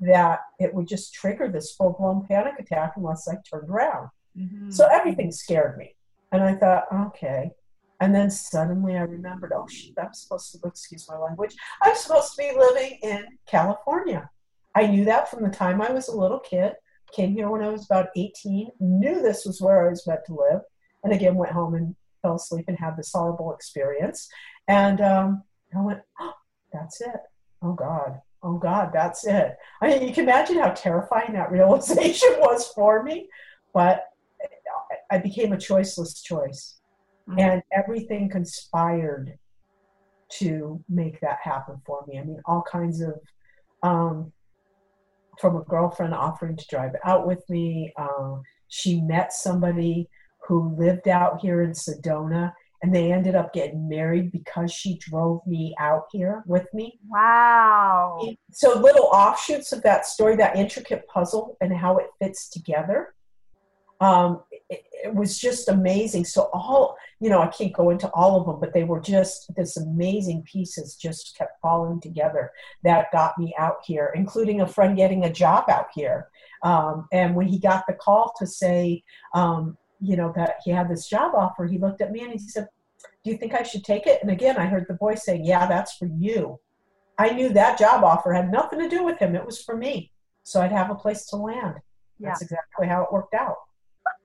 that it would just trigger this full blown panic attack unless I turned around. Mhm. So everything scared me. And I thought, okay. And then suddenly I remembered, oh, shit, I'm supposed to, excuse my language, I'm supposed to be living in California. I knew that from the time I was a little kid came here when I was about 18, knew this was where I was meant to live, and again went home and fell asleep and had this horrible experience. And um, I went, oh, that's it. Oh God. Oh God, that's it. I mean, you can imagine how terrifying that realization was for me, but I became a choiceless choice. Mhm. And everything conspired to make that happen for me. I mean, all kinds of um, from a girlfriend offering to drive out with me. Um, she met somebody who lived out here in Sedona, and they ended up getting married because she drove me out here with me. Wow. So, little offshoots of that story, that intricate puzzle, and how it fits together. Um, it, it, was just amazing. So all, you know, I can't go into all of them, but they were just this amazing pieces just kept falling together that got me out here, including a friend getting a job out here. Um, and when he got the call to say, um, you know, that he had this job offer, he looked at me and he said, do you think I should take it? And again, I heard the voice saying, yeah, that's for you. I knew that job offer had nothing to do with him. It was for me. So I'd have a place to land. That's exactly how it worked out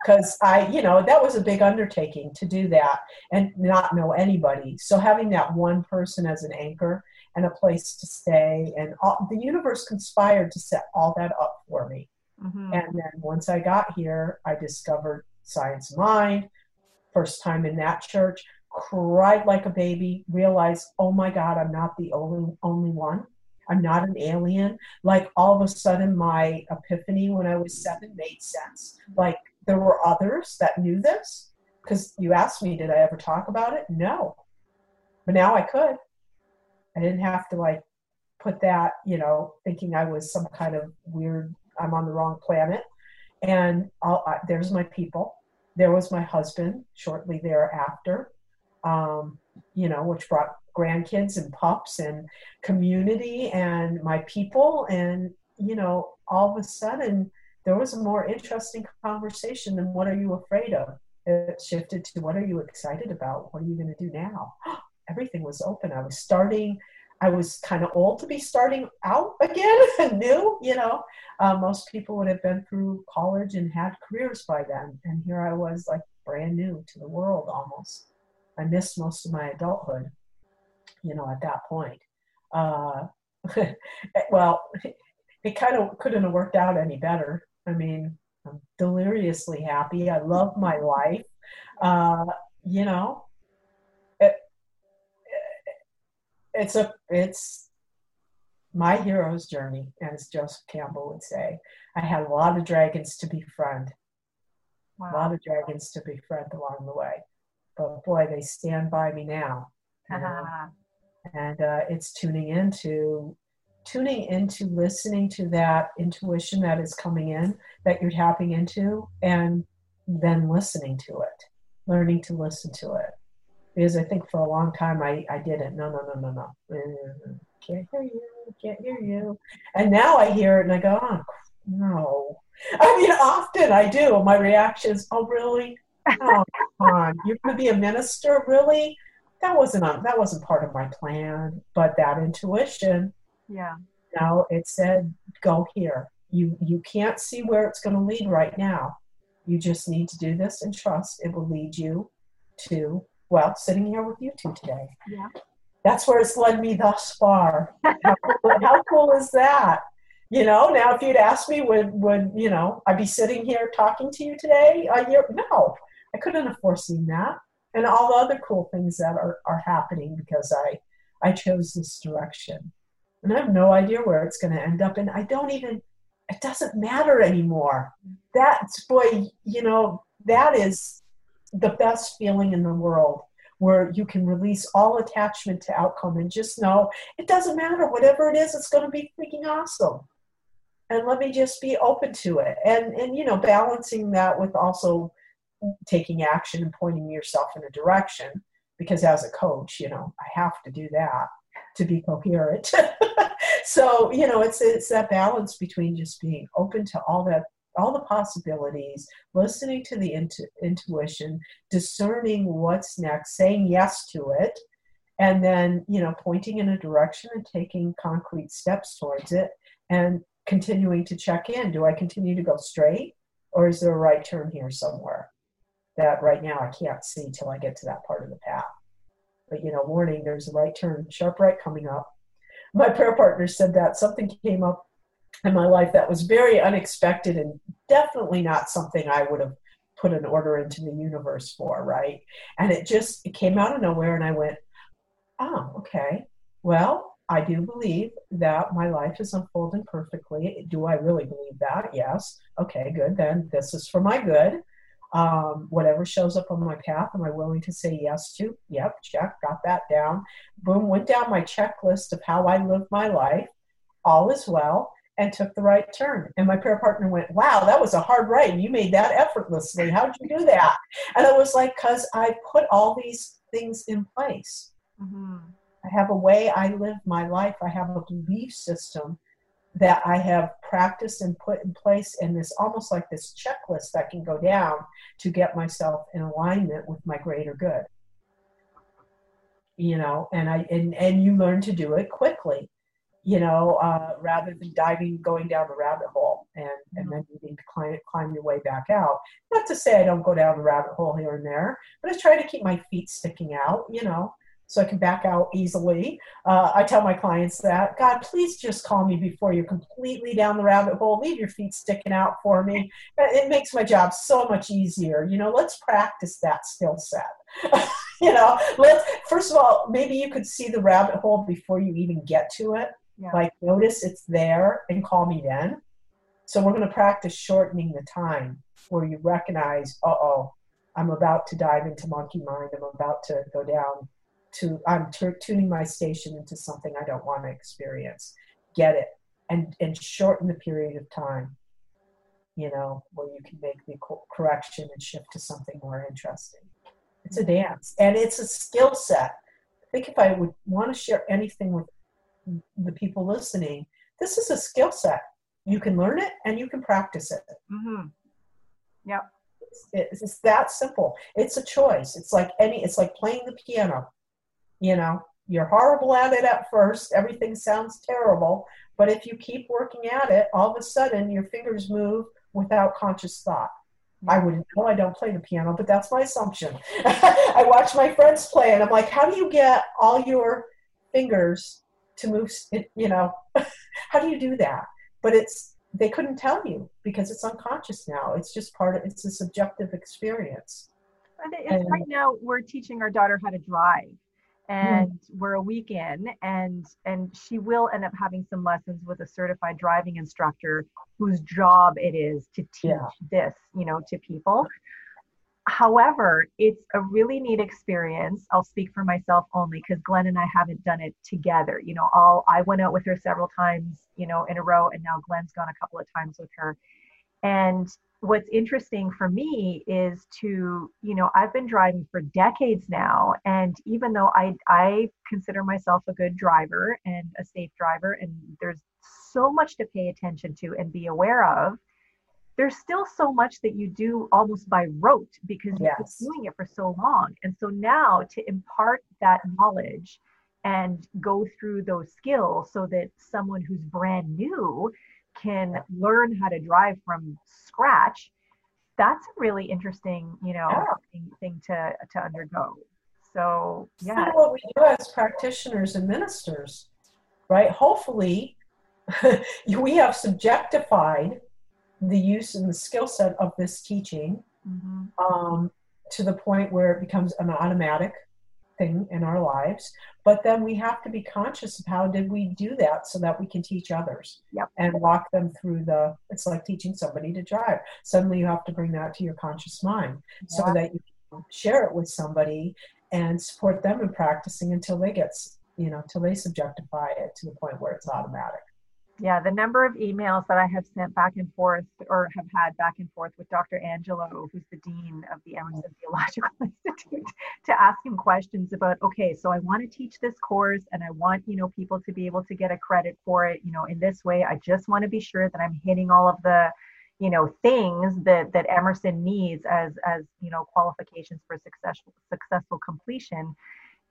because I, you know, that was a big undertaking to do that and not know anybody. So having that one person as an anchor and a place to stay, and all, the universe conspired to set all that up for me. Mm-hmm. And then once I got here, I discovered Science Mind, first time in that church, cried like a baby, realized, oh my God, I'm not the only only one. I'm not an alien. Like all of a sudden, my epiphany when I was seven made sense. Like there were others that knew this because you asked me, did I ever talk about it? No. But now I could. I didn't have to like put that, you know, thinking I was some kind of weird, I'm on the wrong planet. And I, there's my people. There was my husband shortly thereafter, um, you know, which brought grandkids and pups and community and my people. And, you know, all of a sudden, there was a more interesting conversation than what are you afraid of? It shifted to what are you excited about? What are you going to do now? Everything was open. I was starting, I was kind of old to be starting out again, new, you know. Uh, most people would have been through college and had careers by then. And here I was like brand new to the world almost. I missed most of my adulthood, you know, at that point. Uh, well, it kind of couldn't have worked out any better I mean, I'm deliriously happy. I love my life. Uh, you know, it, it's a it's my hero's journey, as Joseph Campbell would say. I had a lot of dragons to befriend. Wow. A lot of dragons to befriend along the way. But boy, they stand by me now. and uh, it's tuning into tuning into listening to that intuition that is coming in that you're tapping into and then listening to it learning to listen to it because i think for a long time i, I didn't. No no no no no. Mm, can't hear you. Can't hear you. And now i hear it and i go oh no. I mean often i do. My reaction is oh really? Oh come on. You're going to be a minister? Really? That wasn't on, that wasn't part of my plan. But that intuition yeah. Now it said, go here. You you can't see where it's going to lead right now. You just need to do this and trust it will lead you to well, sitting here with you two today. Yeah. That's where it's led me thus far. How cool, how cool is that? You know, now if you'd asked me, would would you know, I'd be sitting here talking to you today? Year? No, I couldn't have foreseen that, and all the other cool things that are are happening because I I chose this direction and I have no idea where it's going to end up. And I don't even, it doesn't matter anymore. That's, boy, you know, that is the best feeling in the world where you can release all attachment to outcome and just know it doesn't matter. Whatever it is, it's going to be freaking awesome. And let me just be open to it. And, and, you know, balancing that with also taking action and pointing yourself in a direction because as a coach, you know, I have to do that to be coherent. so you know, it's it's that balance between just being open to all that all the possibilities, listening to the intu- intuition, discerning what's next, saying yes to it, and then you know pointing in a direction and taking concrete steps towards it, and continuing to check in. Do I continue to go straight, or is there a right turn here somewhere? That right now I can't see till I get to that part of the path but you know, warning, there's a right turn, sharp right coming up. My prayer partner said that something came up in my life that was very unexpected and definitely not something I would have put an order into the universe for, right? And it just it came out of nowhere and I went, oh, okay. Well, I do believe that my life is unfolding perfectly. Do I really believe that? Yes. Okay, good. Then this is for my good. Um, whatever shows up on my path, am I willing to say yes to? Yep, check, got that down. Boom, went down my checklist of how I live my life. All is well. And took the right turn. And my prayer partner went, Wow, that was a hard right. You made that effortlessly. How'd you do that? And I was like, Because I put all these things in place. Mm-hmm. I have a way I live my life, I have a belief system that I have practiced and put in place, and this almost like this checklist that can go down to get myself in alignment with my greater good. You know, and I and and you learn to do it quickly you know, uh, rather than diving, going down the rabbit hole and, and then needing to climb, climb your way back out. Not to say I don't go down the rabbit hole here and there, but I try to keep my feet sticking out, you know, so I can back out easily. Uh, I tell my clients that, God, please just call me before you're completely down the rabbit hole. Leave your feet sticking out for me. It makes my job so much easier. You know, let's practice that skill set. you know, let's, first of all, maybe you could see the rabbit hole before you even get to it yeah. Like, notice it's there and call me then. So, we're going to practice shortening the time where you recognize, uh oh, I'm about to dive into monkey mind. I'm about to go down to, I'm t- tuning my station into something I don't want to experience. Get it. And, and shorten the period of time, you know, where you can make the correction and shift to something more interesting. It's a dance and it's a skill set. I think if I would want to share anything with the people listening, this is a skill set. You can learn it and you can practice it. Mm-hmm. Yep. It's, it's that simple. It's a choice. It's like any. It's like playing the piano. You know, you're horrible at it at first. Everything sounds terrible, but if you keep working at it, all of a sudden your fingers move without conscious thought. I wouldn't know. I don't play the piano, but that's my assumption. I watch my friends play, and I'm like, how do you get all your fingers to move you know how do you do that? But it's they couldn't tell you because it's unconscious now. It's just part of it's a subjective experience. And, right now we're teaching our daughter how to drive and mm we're a week in and and she will end up having some lessons with a certified driving instructor whose job it is to teach yeah. this you know to people However, it's a really neat experience. I'll speak for myself only because Glenn and I haven't done it together. You know, all I went out with her several times, you know, in a row, and now Glenn's gone a couple of times with her. And what's interesting for me is to, you know, I've been driving for decades now, and even though I I consider myself a good driver and a safe driver, and there's so much to pay attention to and be aware of there's still so much that you do almost by rote because you've been doing it for so long. And so now to impart that knowledge and go through those skills so that someone who's brand new can learn how to drive from scratch that's a really interesting you know yeah. thing, thing, to to undergo. So yeah. what we do as practitioners and ministers right? Hopefully we have subjectified the use and the skill set of this teaching mm-hmm. um, to the point where it becomes an automatic thing in our lives but then we have to be conscious of how did we do that so that we can teach others yep. and walk them through the it's like teaching somebody to drive suddenly you have to bring that to your conscious mind so that you can share it with somebody and support them in practicing until they get you know until they subjectify it to the point where it's automatic yeah, the number of emails that I have sent back and forth or have had back and forth with Dr. Angelo, who's the dean of the Emerson Theological mm-hmm. Institute, to ask him questions about, okay, so I want to teach this course and I want, you know, people to be able to get a credit for it, you know, in this way. I just want to be sure that I'm hitting all of the, you know, things that that Emerson needs as as, you know, qualifications for successful successful completion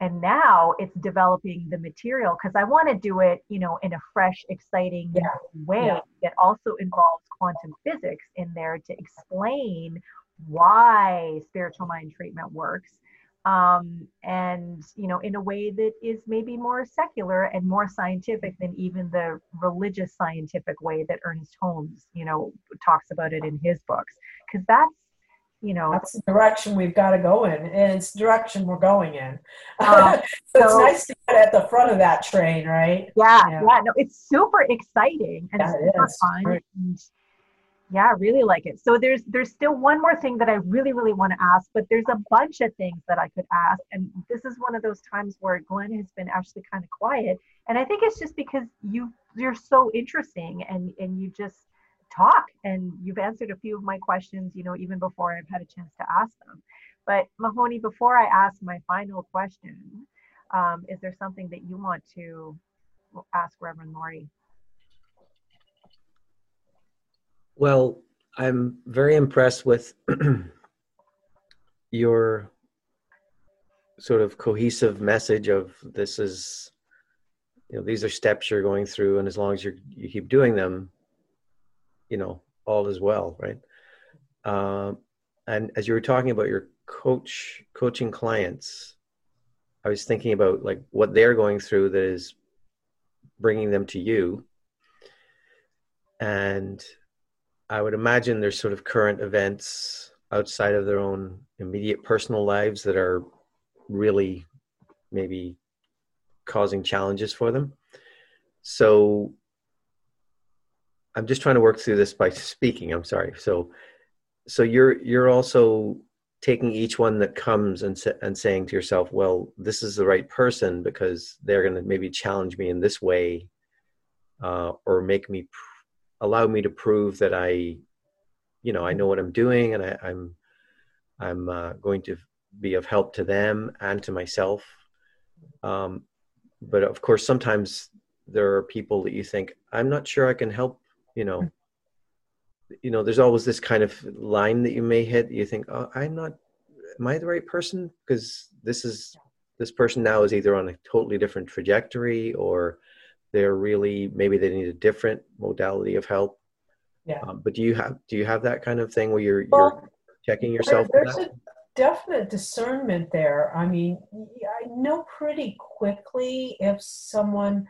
and now it's developing the material because i want to do it you know in a fresh exciting yeah. way yeah. that also involves quantum physics in there to explain why spiritual mind treatment works um, and you know in a way that is maybe more secular and more scientific than even the religious scientific way that ernest holmes you know talks about it in his books because that's you know that's the direction we've got to go in and it's the direction we're going in uh, so, so, it's nice to get at the front of that train right yeah yeah, yeah no it's super exciting and yeah, super fun right. and Yeah, I really like it. So there's there's still one more thing that I really really want to ask, but there's a bunch of things that I could ask, and this is one of those times where Glenn has been actually kind of quiet, and I think it's just because you you're so interesting and and you just talk and you've answered a few of my questions, you know, even before I've had a chance to ask them. But Mahoney, before I ask my final question, um, is there something that you want to ask Reverend Lori? Well, I'm very impressed with your sort of cohesive message of this is you know these are steps you're going through and as long as you you keep doing them you know all is well right um, and as you were talking about your coach coaching clients i was thinking about like what they're going through that is bringing them to you and I would imagine there's sort of current events outside of their own immediate personal lives that are really maybe causing challenges for them. So I'm just trying to work through this by speaking. I'm sorry. So so you're you're also taking each one that comes and and saying to yourself, well, this is the right person because they're going to maybe challenge me in this way, uh, or make me allow me to prove that I, you know, I know what I'm doing and I, am I'm, I'm uh, going to be of help to them and to myself. Um, but of course, sometimes there are people that you think I'm not sure I can help. You know, you know, there's always this kind of line that you may hit. You think, oh, I'm not. Am I the right person? Because this is this person now is either on a totally different trajectory or they're really maybe they need a different modality of help yeah um, but do you have do you have that kind of thing where you're well, you're checking yourself there, there's a definite discernment there i mean i know pretty quickly if someone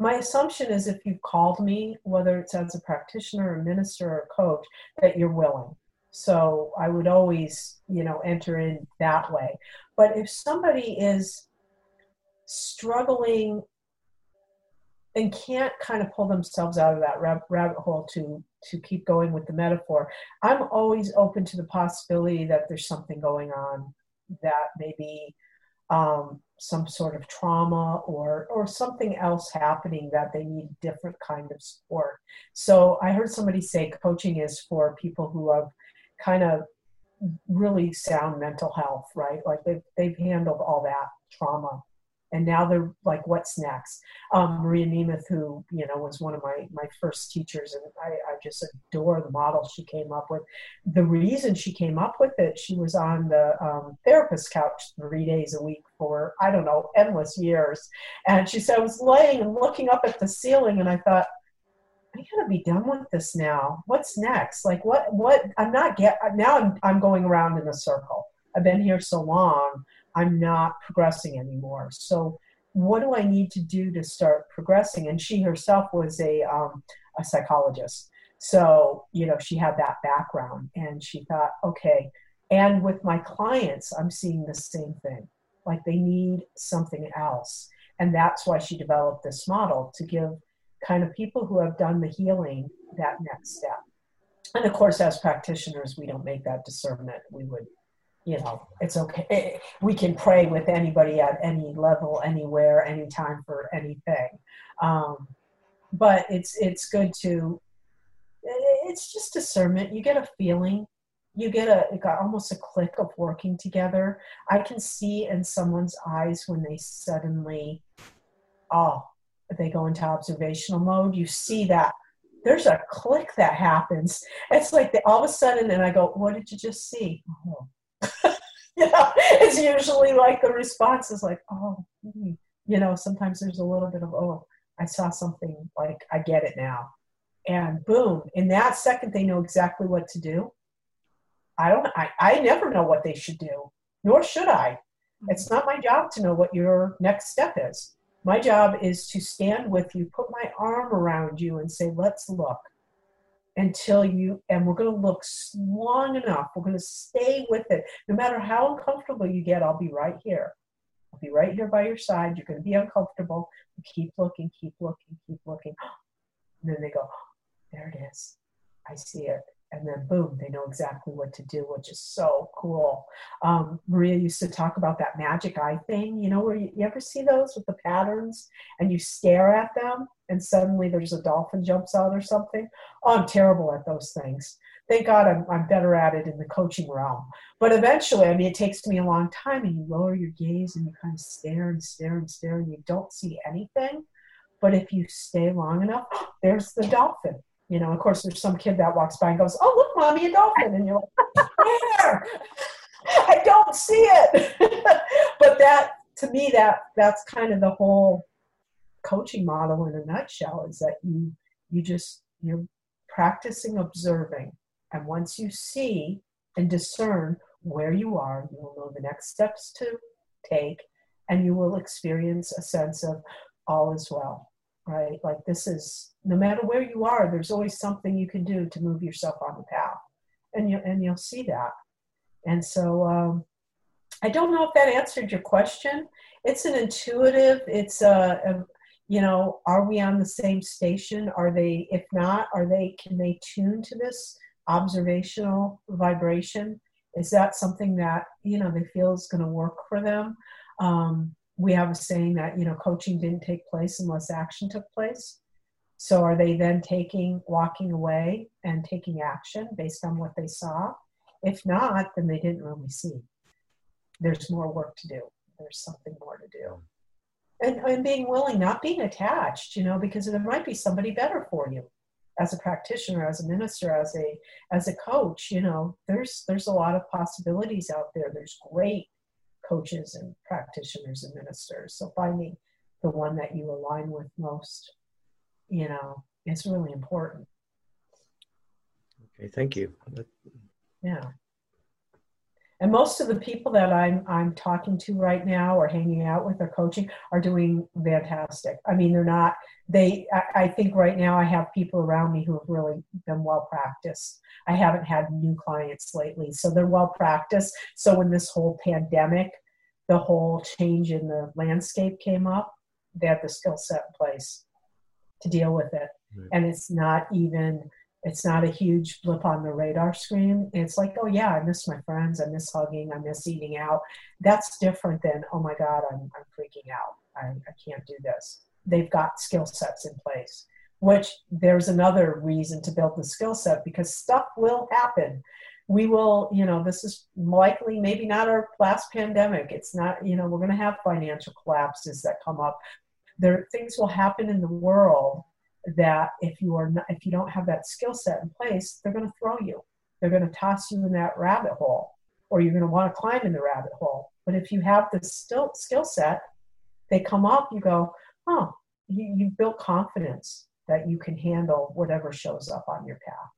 my assumption is if you've called me whether it's as a practitioner a minister or coach that you're willing. So i would always you know enter in that way. But if somebody is struggling and can't kind of pull themselves out of that rabbit hole to to keep going with the metaphor i'm always open to the possibility that there's something going on that maybe um, some sort of trauma or or something else happening that they need different kind of support. So i heard somebody say coaching is for people who have kind of really sound mental health right? Like they've, they've handled all that trauma and now they're like, what's next? Um, Maria Nemeth, who you know was one of my my first teachers, and I, I just adore the model she came up with. The reason she came up with it, she was on the um, therapist couch three days a week for I don't know endless years, and she said I was laying and looking up at the ceiling, and I thought. I gotta be done with this now. What's next? Like what? What? I'm not get now. I'm I'm going around in a circle. I've been here so long I'm not progressing anymore. So what do I need to do to start progressing? And she herself was a um, a psychologist, so you know she had that background, and she thought, okay. And with my clients, I'm seeing the same thing. Like they need something else, and that's why she developed this model to give kind of people who have done the healing that next step. And of course, as practitioners, we don't make that discernment. We would you know, it's okay. We can pray with anybody at any level, anywhere, anytime for anything. Um, but it's it's good to. It's just discernment. You get a feeling. You get a got almost a click of working together. I can see in someone's eyes when they suddenly, oh, they go into observational mode. You see that there's a click that happens. It's like they, all of a sudden, and I go, "What did you just see?" Oh, know, it's usually like the response is like, oh, hmm. you know, sometimes there's a little bit of, oh, I saw something like I get it now. And boom, in that second, they know exactly what to do. I don't, I, I never know what they should do, nor should I. It's not my job to know what your next step is. My job is to stand with you, put my arm around you, and say, let's look until you and we're going to look long enough we're going to stay with it. No matter how uncomfortable you get i'll be right here. I'll be right here by your side. You're going to be uncomfortable. Keep looking keep looking keep looking. And then they go there it is. I see it and then boom, they know exactly what to do, which is so cool. Um, Maria used to talk about that magic eye thing, you know, where you, you, ever see those with the patterns and you stare at them and suddenly there's a dolphin jumps out or something. Oh, I'm terrible at those things. Thank God I'm, I'm better at it in the coaching realm. But eventually, I mean, it takes me a long time and you lower your gaze and you kind of stare and stare and stare and you don't see anything. But if you stay long enough, there's the dolphin you know, of course, there's some kid that walks by and goes, "Oh, look, mommy, a dolphin," and you're like, "Where? I don't see it." but that, to me, that that's kind of the whole coaching model in a nutshell. Is that you you just you're practicing observing, and once you see and discern where you are, you will know the next steps to take, and you will experience a sense of all is well right? Like this is no matter where you are, there's always something you can do to move yourself on the path, and you and you'll see that. And so um, I don't know if that answered your question. It's an intuitive. It's a, a you know, are we on the same station? Are they? If not, are they? Can they tune to this observational vibration? Is that something that you know they feel is going to work for them? Um, we have a saying that you know coaching didn't take place unless action took place. So are they then taking walking away and taking action based on what they saw? If not then they didn't really see. There's more work to do. There's something more to do. And, and being willing not being attached you know because there might be somebody better for you. As a practitioner as a minister as a as a coach you know there's there's a lot of possibilities out there. There's great coaches and practitioners and ministers. So finding the one that you align with most, you know, is really important. Okay, thank you. Yeah. And most of the people that I'm I'm talking to right now or hanging out with or coaching are doing fantastic. I mean, they're not they I, I think right now I have people around me who have really been well practiced. I haven't had new clients lately, so they're well practiced. So when this whole pandemic, the whole change in the landscape came up, they had the skill set in place to deal with it. Right. And it's not even it's not a huge blip on the radar screen. It's like, oh yeah, I miss my friends, I miss hugging, I miss eating out. That's different than, oh my God, I'm, I'm freaking out. I, I can't do this. They've got skill sets in place, which there's another reason to build the skill set because stuff will happen. We will, you know, this is likely maybe not our last pandemic. It's not, you know, we're going to have financial collapses that come up. There, things will happen in the world that if you are not, if you don't have that skill set in place, they're going to throw you. They're going to toss you in that rabbit hole, or you're going to want to climb in the rabbit hole. But if you have the skill skill set, they come up. You go, oh, you, you've built confidence that you can handle whatever shows up on your path,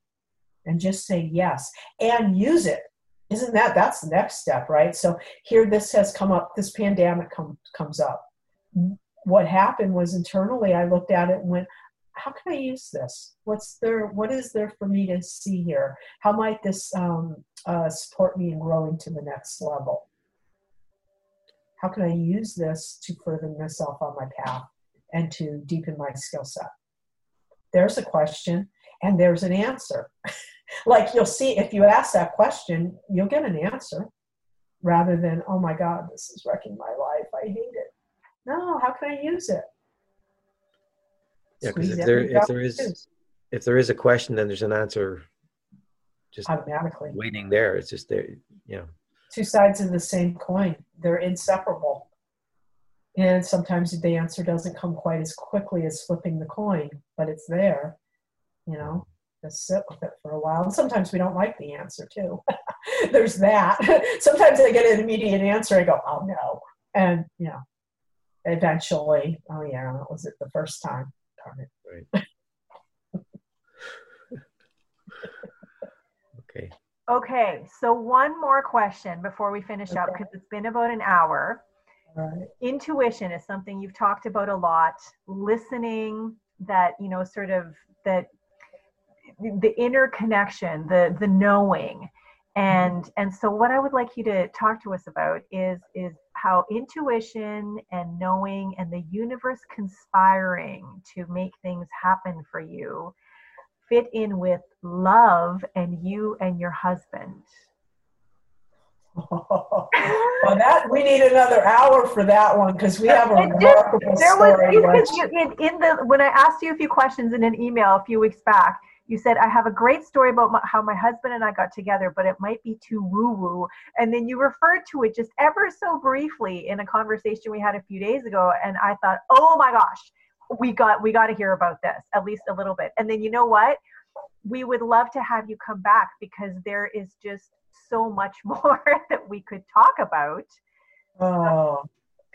and just say yes and use it. Isn't that that's the next step, right? So here, this has come up. This pandemic com- comes up. What happened was internally, I looked at it and went, how can I use this? What's there? What is there for me to see here? How might this um, uh, support me in growing to the next level? How can I use this to further myself on my path and to deepen my skill set? There's a question and there's an answer. like you'll see, if you ask that question, you'll get an answer rather than, oh my God, this is wrecking my life. I hate it. No, how can I use it? Yeah, because if there if there is if there is a question, then there's an answer. Just automatically waiting there. It's just there. You know, two sides of the same coin. They're inseparable. And sometimes the answer doesn't come quite as quickly as flipping the coin, but it's there. You know, just sit with it for a while. And sometimes we don't like the answer too. There's that. sometimes I get an immediate answer. I go, oh no. And, you know, eventually, oh yeah, that was it the first time. Right. okay. Okay, so one more question before we finish okay. up because it's been about an hour. Right. Intuition is something you've talked about a lot. Listening, that you know, sort of that the inner connection, the the knowing, Mm-hmm. and and so what i would like you to talk to us about is is how intuition and knowing and the universe conspiring to make things happen for you fit in with love and you and your husband? well, that we need another hour for that one because we have a remarkable there story. Was, in the when I asked you a few questions in an email a few weeks back, you said I have a great story about my, how my husband and I got together, but it might be too woo woo. And then you referred to it just ever so briefly in a conversation we had a few days ago, and I thought, oh my gosh, we got we got to hear about this at least a little bit. And then you know what? We would love to have you come back because there is just so much more that we could talk about. Oh,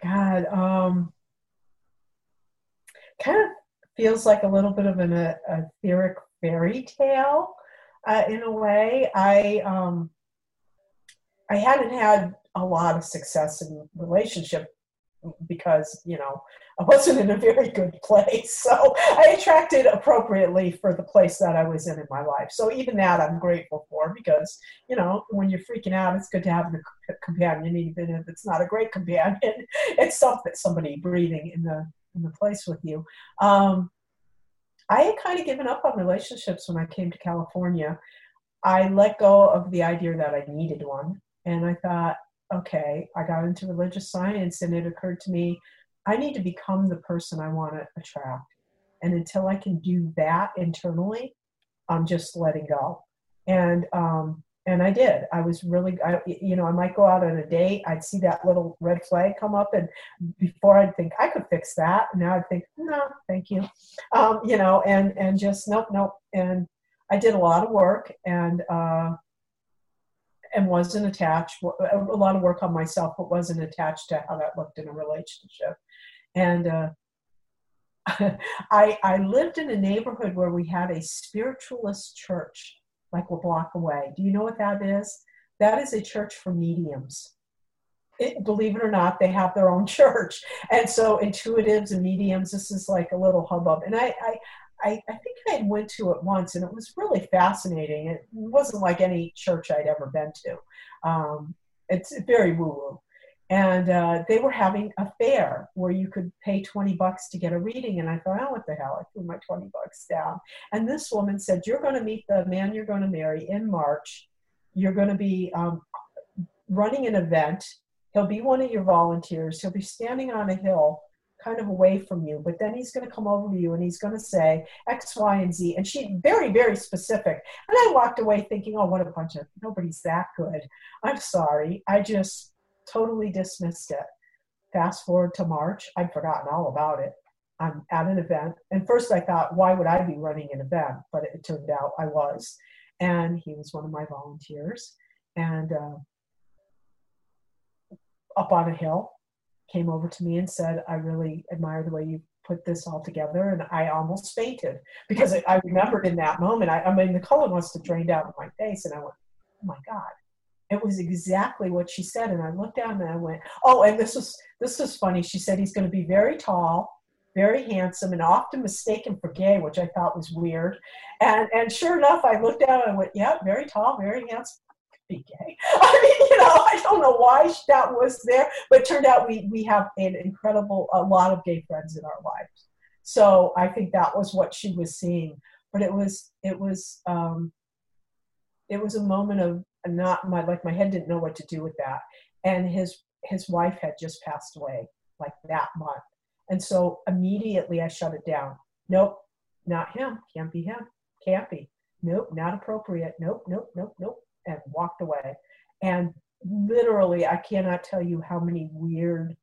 God. Um, kind of feels like a little bit of an a, etheric fairy tale uh, in a way. I um, I hadn't had a lot of success in relationship because you know I wasn't in a very good place. So I attracted appropriately for the place that I was in in my life. So even that I'm grateful for because you know when you're freaking out, it's good to have a companion, even if it's not a great companion. It's something somebody breathing in the in the place with you. Um, I had kind of given up on relationships when I came to California. I let go of the idea that I needed one, and I thought, okay, I got into religious science, and it occurred to me I need to become the person I want to attract. And until I can do that internally, I'm just letting go. And um, and I did. I was really, I, you know, I might go out on a date. I'd see that little red flag come up, and before I'd think I could fix that. Now I'd think, no, thank you, um, you know, and and just nope, nope. And I did a lot of work, and uh, and wasn't attached. A lot of work on myself, but wasn't attached to how that looked in a relationship. And uh, I, I lived in a neighborhood where we had a spiritualist church, like a block away. Do you know what that is? That is a church for mediums. It, believe it or not, they have their own church. And so intuitives and mediums, this is like a little hubbub. And I, I, I, I think I went to it once and it was really fascinating. It wasn't like any church I'd ever been to. Um, it's very woo woo and uh, they were having a fair where you could pay 20 bucks to get a reading and i thought oh what the hell? I threw my 20 bucks down. And this woman said you're going to meet the man you're going to marry in march. You're going to be um, running an event. He'll be one of your volunteers. He'll be standing on a hill kind of away from you but then he's going to come over to you and he's going to say x y and z. And she very very specific. And i walked away thinking oh what a bunch of nobody's that good. I'm sorry. I just totally dismissed it. Fast forward to March, I'd forgotten all about it. I'm at an event, and first I thought, why would I be running an event? But it turned out I was, and he was one of my volunteers, and uh, up on a hill, came over to me and said, "I really admire the way you put this all together," and I almost fainted because I remembered in that moment. I, I mean, the color must have drained out of my face, and I went, "Oh my God!" It was exactly what she said and i looked down and i went oh and this was this was funny she said he's going to be very tall very handsome and often mistaken for gay which i thought was weird and and sure enough i looked down and i went yeah very tall very handsome be gay. I mean, you know, I don't know why that was there, but turned out we we have an incredible a lot of gay friends in our lives. So I think that was what she was seeing. But it was it was um, it was a moment of not my like my head didn't know what to do with that. And his his wife had just passed away like that month. And so immediately i shut it down. Nope not him. Can't be him. Can't be. Nope not appropriate. Nope nope nope nope. And walked away. And literally i cannot tell you how many weird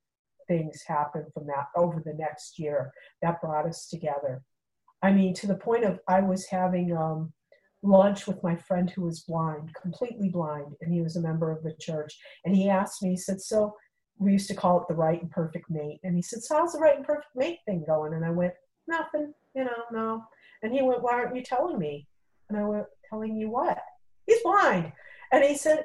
things happened from that over the next year that brought us together. I mean to the point of i was having um lunch with my friend who was blind, completely blind, and he was a member of the church. And he asked me, he said, So we used to call it the right and perfect mate. And he said, So how's the right and perfect mate thing going? And I went, Nothing, you know, no. And he went, Why aren't you telling me? And I went, Telling you what? He's blind. And he said,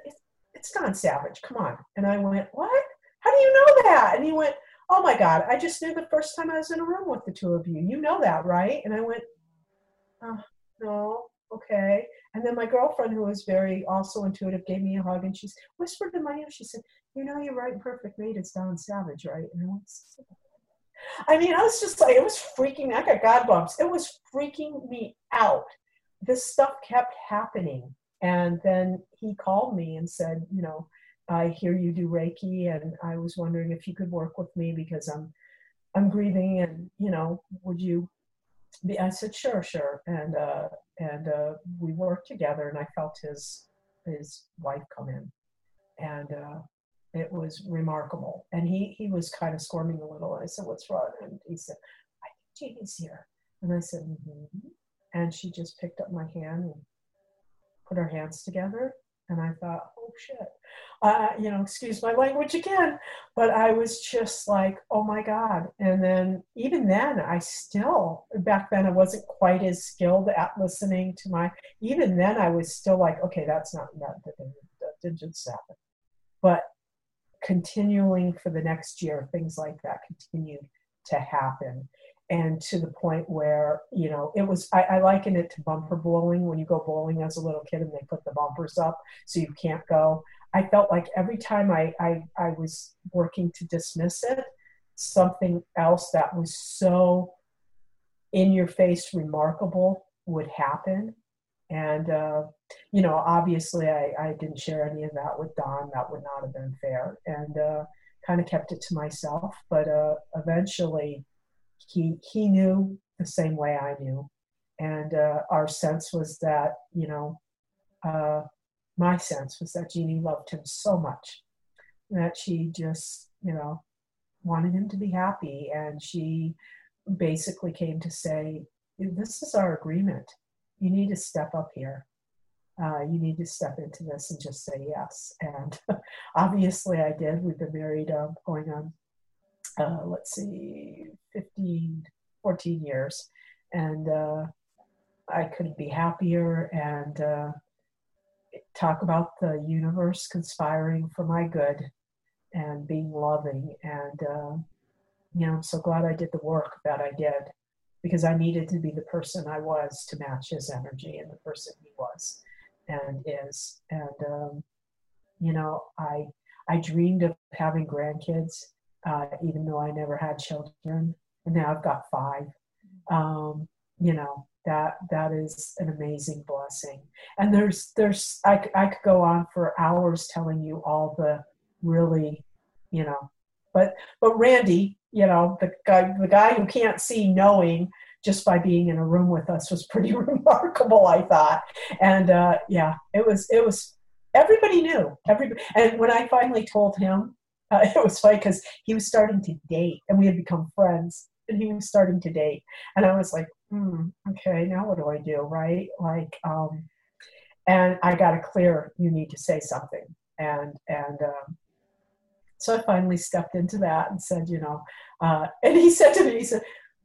It's Don Savage, come on. And I went, What? How do you know that? And he went, Oh my God, I just knew the first time I was in a room with the two of you. You know that, right? And I went, Oh, no okay. And then my girlfriend, who was very also intuitive, gave me a hug and she whispered in my ear. She said, "You know, you're right. Perfect mate is Don Savage, right?" And I. I mean, I was just like, it was freaking. I got God bumps. It was freaking me out this stuff kept happening. And then he called me and said, you know, I hear you do Reiki, and I was wondering if you could work with me because I'm I'm grieving, and you know, would you? I said, sure, sure, and uh, and uh, we worked together, and I felt his his wife come in, and uh, it was remarkable. And he he was kind of squirming a little. I said, what's wrong? And he said, I think Jeannie's here. And I said, mm-hmm. and she just picked up my hand and put our hands together and I thought, oh shit, uh, you know, excuse my language again. But I was just like, oh my God. And then even then, I still, back then, I wasn't quite as skilled at listening to my, even then, I was still like, okay, that's not, that, that didn't just happen. But continuing for the next year, things like that continued to happen and to the point where you know it was I, I, liken it to bumper bowling when you go bowling as a little kid and they put the bumpers up so you can't go. I felt like every time i i, I was working to dismiss it something else that was so in your face remarkable would happen. And uh, you know obviously I, I didn't share any of that with don. That would not have been fair. And uh, kind of kept it to myself. But uh, eventually he he knew the same way I knew, and uh, our sense was that you know, uh, my sense was that Jeannie loved him so much that she just you know wanted him to be happy, and she basically came to say, "This is our agreement. You need to step up here." Uh, you need to step into this and just say yes. And obviously, I did. We've been married uh, going on uh, let's see, 15, 14 years. And uh, I couldn't be happier and uh, talk about the universe conspiring for my good and being loving. And, uh, you know, I'm so glad I did the work that I did because I needed to be the person I was to match his energy and the person he was and is. And, um, you know, I, I dreamed of having grandkids uh, even though I never had children, and now I've got five. Um, you know that that is an amazing blessing. And there's there's I, I could go on for hours telling you all the really, you know, but but Randy, you know, the guy the guy who can't see knowing just by being in a room with us was pretty remarkable i thought and uh, yeah it was it was everybody knew everybody and when i finally told him uh, it was funny because he was starting to date and we had become friends and he was starting to date. And i was like hmm, okay now what do i do? Right? Like um and i got a clear you need to say something. And and um, so i finally stepped into that and said you know uh, and he said to me he said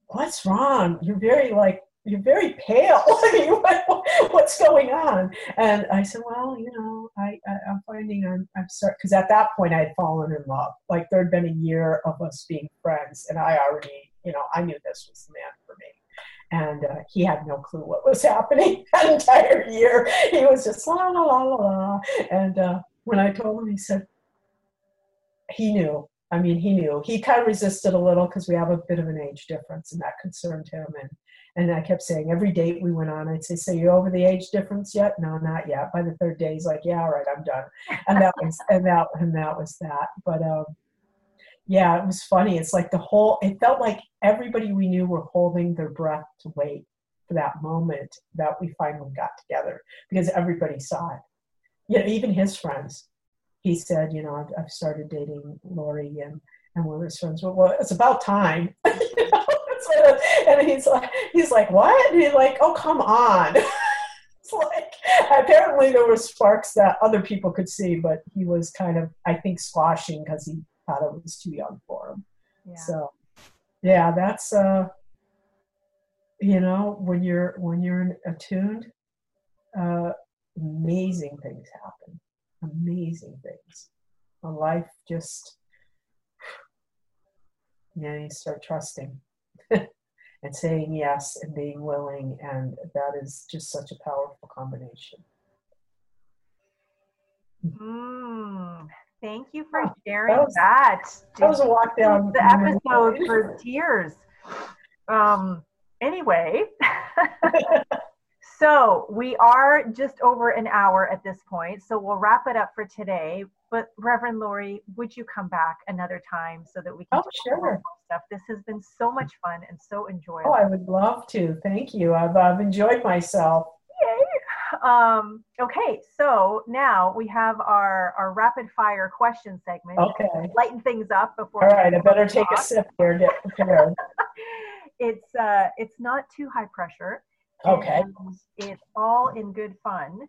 what's wrong? You're very like you're very pale. i mean what's going on? And I said, well, you know, I, I am finding I'm I'm sorry because at that point I had fallen in love. Like there had been a year of us being friends, and I already, you know, I knew this was the man for me. And uh, he had no clue what was happening that entire year. He was just la la la la la. And uh, when I told him, he said he knew. I mean, he knew. He kind of resisted a little because we have a bit of an age difference, and that concerned him. And and I kept saying every date we went on, I'd say, "So you over the age difference yet?" No, not yet. By the third day, he's like, "Yeah, all right, I'm done." And that was and that and that was that. But um, yeah, it was funny. It's like the whole. It felt like everybody we knew were holding their breath to wait for that moment that we finally got together because everybody saw it. You know, even his friends. He said, "You know, I've, I've started dating Lori," and and one of his friends, "Well, well it's about time." you know? and he's like, he's like, what? And he's like, oh, come on. it's like, apparently there were sparks that other people could see, but he was kind of, I think, squashing because he thought it was too young for him. Yeah. So, yeah, that's, uh, you know, when you're, when you're attuned, uh, amazing things happen. Amazing things. A life just, yeah, you start trusting. and saying yes and being willing. And that is just such a powerful combination. Mm, thank you for sharing that. Was, that. that was a walk down the episode for tears. Um, anyway, So we are just over an hour at this point. So we'll wrap it up for today. But Reverend Lori, would you come back another time so that we can oh, sure. stuff? This has been so much fun and so enjoyable. Oh, I would love to. Thank you. I've, I've enjoyed myself. Yay. Um, okay, so now we have our, our rapid fire question segment. Okay. Lighten things up before. All right, I better take a sip here. Get prepared. it's uh, it's not too high pressure. Okay. It's all in good fun.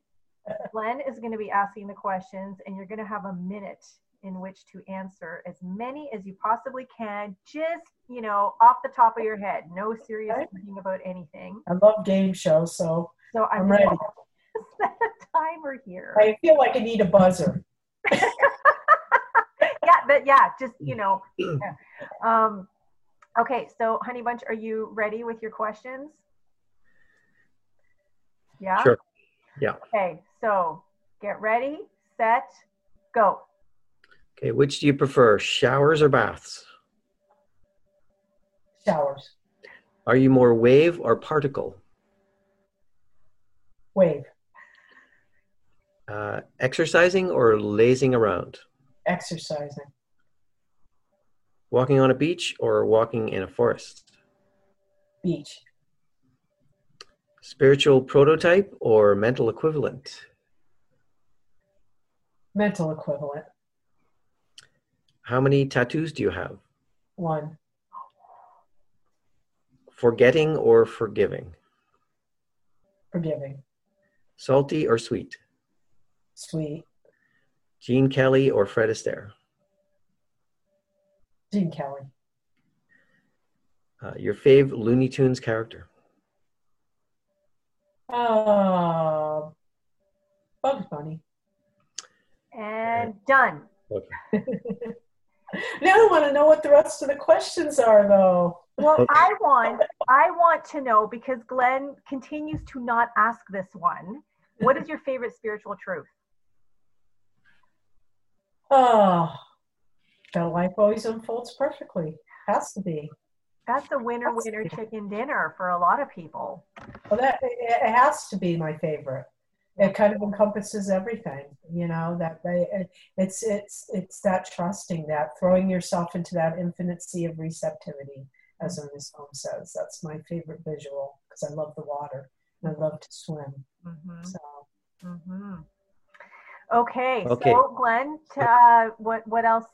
Glenn is going to be asking the questions, and you're going to have a minute in which to answer as many as you possibly can, just, you know, off the top of your head. No serious okay. thinking about anything. I love game shows, so, so I'm, I'm ready. Set a timer here. I feel like I need a buzzer. yeah, but yeah, just, you know. Yeah. Um, okay, so Honey Bunch, are you ready with your questions? Yeah? Sure. Yeah. Okay, so get ready, set, go. Okay, which do you prefer, showers or baths? Showers. Are you more wave or particle? Wave. Uh, exercising or lazing around? Exercising. Walking on a beach or walking in a forest? Beach. Spiritual prototype or mental equivalent? Mental equivalent. How many tattoos do you have? One. Forgetting or forgiving? Forgiving. Salty or sweet? Sweet. Gene Kelly or Fred Astaire? Gene Kelly. Uh, your fave Looney Tunes character? Uh, Bugs Bunny. And done. Okay. now I want to know what the rest of the questions are, though. Well. I want I want to know because Glenn continues to not ask this one. What is your favorite spiritual truth? Oh, that life always unfolds perfectly. Has to be. That's a winner winner chicken dinner for a lot of people. Well, that it has to be my favorite. It kind of encompasses everything, you know. That they, it's it's it's that trusting, that throwing yourself into that infinite sea of receptivity, as Ernest Holmes says. That's my favorite visual because I love the water and I love to swim. Mm-hmm. So. Mm-hmm. Okay, okay, so Glenn, uh, what what else?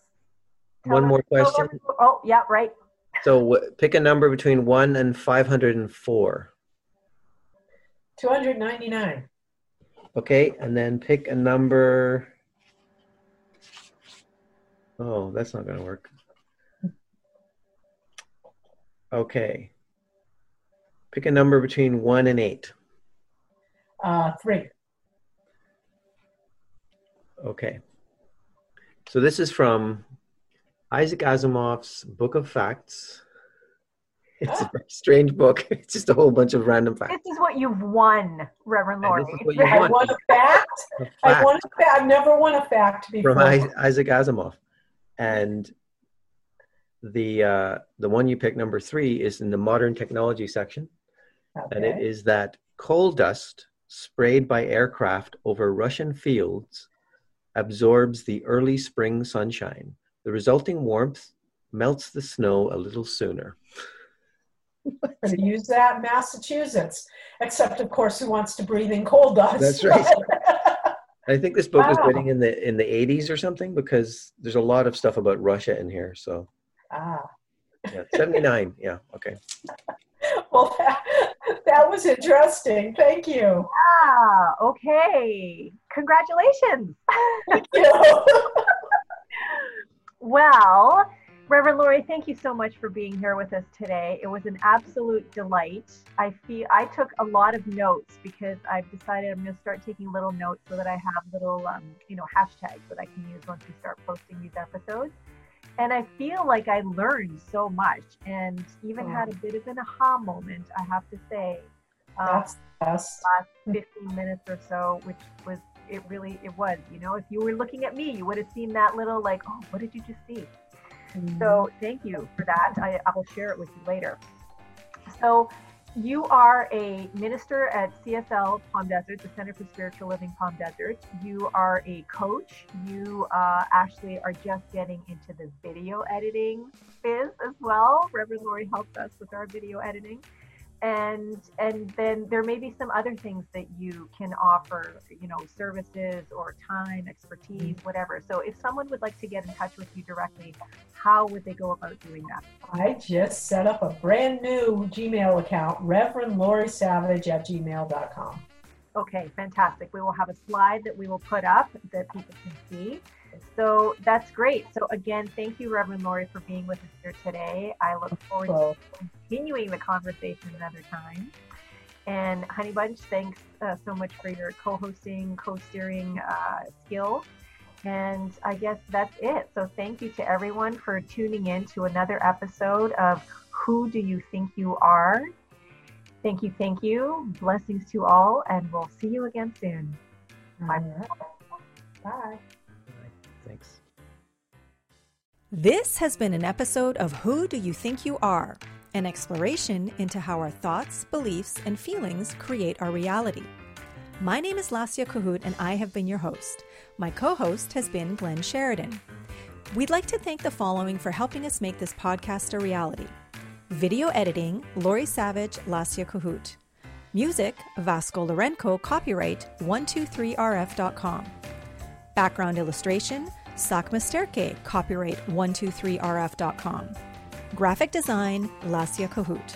Tell One more question. Oh, yeah, right. So pick a number between 1 and 504. 299. Okay, and then pick a number. Oh, that's not going to work. Okay. Pick a number between 1 and 8. Uh, 3. Okay. So this is from Isaac Asimov's Book of Facts. It's a very strange book. It's just a whole bunch of random facts. This is what you've won, Reverend Lori. I won a fact. a fact. I won a fact. I've never won a fact before. From Isaac Asimov, and the uh, the one you pick, number three, is in the modern technology section, okay. and it is that coal dust sprayed by aircraft over Russian fields absorbs the early spring sunshine the resulting warmth melts the snow a little sooner. to use that Massachusetts, except of course, who wants to breathe in coal dust? That's right. I think this book wow. is written in the in the 80s or something because there's a lot of stuff about Russia in here. So, ah, yeah, 79. yeah, okay. well, that, that was interesting. Thank you. Ah, okay. Congratulations. Thank you. Well, Reverend Lori, thank you so much for being here with us today. It was an absolute delight. I feel I took a lot of notes because I've decided I'm going to start taking little notes so that I have little, um, you know, hashtags that I can use once we start posting these episodes. And I feel like I learned so much and even had a bit of an aha moment, I have to say. Um, That's last 15 minutes or so, which was it really it was you know if you were looking at me you would have seen that little like oh what did you just see mm-hmm. so thank you for that I, I will share it with you later so you are a minister at CSL Palm Desert, the Center for Spiritual Living Palm Desert. You are a coach. You uh, actually are just getting into the video editing biz as well. Reverend Lori helps us with our video editing and and then there may be some other things that you can offer you know services or time expertise mm-hmm. whatever. So if someone would like to get in touch with you directly how would they go about doing that? I just set up a brand new gmail account reverend lori savage at gmail.com okay fantastic. We will have a slide that we will put up that people can see so that's great. So again, thank you, Reverend Lori, for being with us here today. I look forward to continuing the conversation another time. And Honey Bunch, thanks uh, so much for your co-hosting, co-steering uh, skills. And I guess that's it. So thank you to everyone for tuning in to another episode of Who Do You Think You Are? Thank you, thank you. Blessings to all, and we'll see you again soon. Bye. Bye. Thanks. This has been an episode of Who Do You Think You Are? An exploration into how our thoughts, beliefs, and feelings create our reality. My name is Lasia Kahoot, and I have been your host. My co host has been Glenn Sheridan. We'd like to thank the following for helping us make this podcast a reality video editing, Lori Savage, Lasia Kahoot. Music, Vasco Lorenco, copyright 123rf.com. Background illustration, Sakma Sterke, copyright 123rf.com. Graphic design, Lasia Kahoot.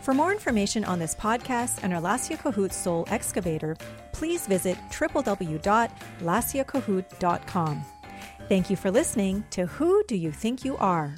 For more information on this podcast and our Lasia Kahoot Soul Excavator, please visit www.lasiakahoot.com. Thank you for listening to Who Do You Think You Are?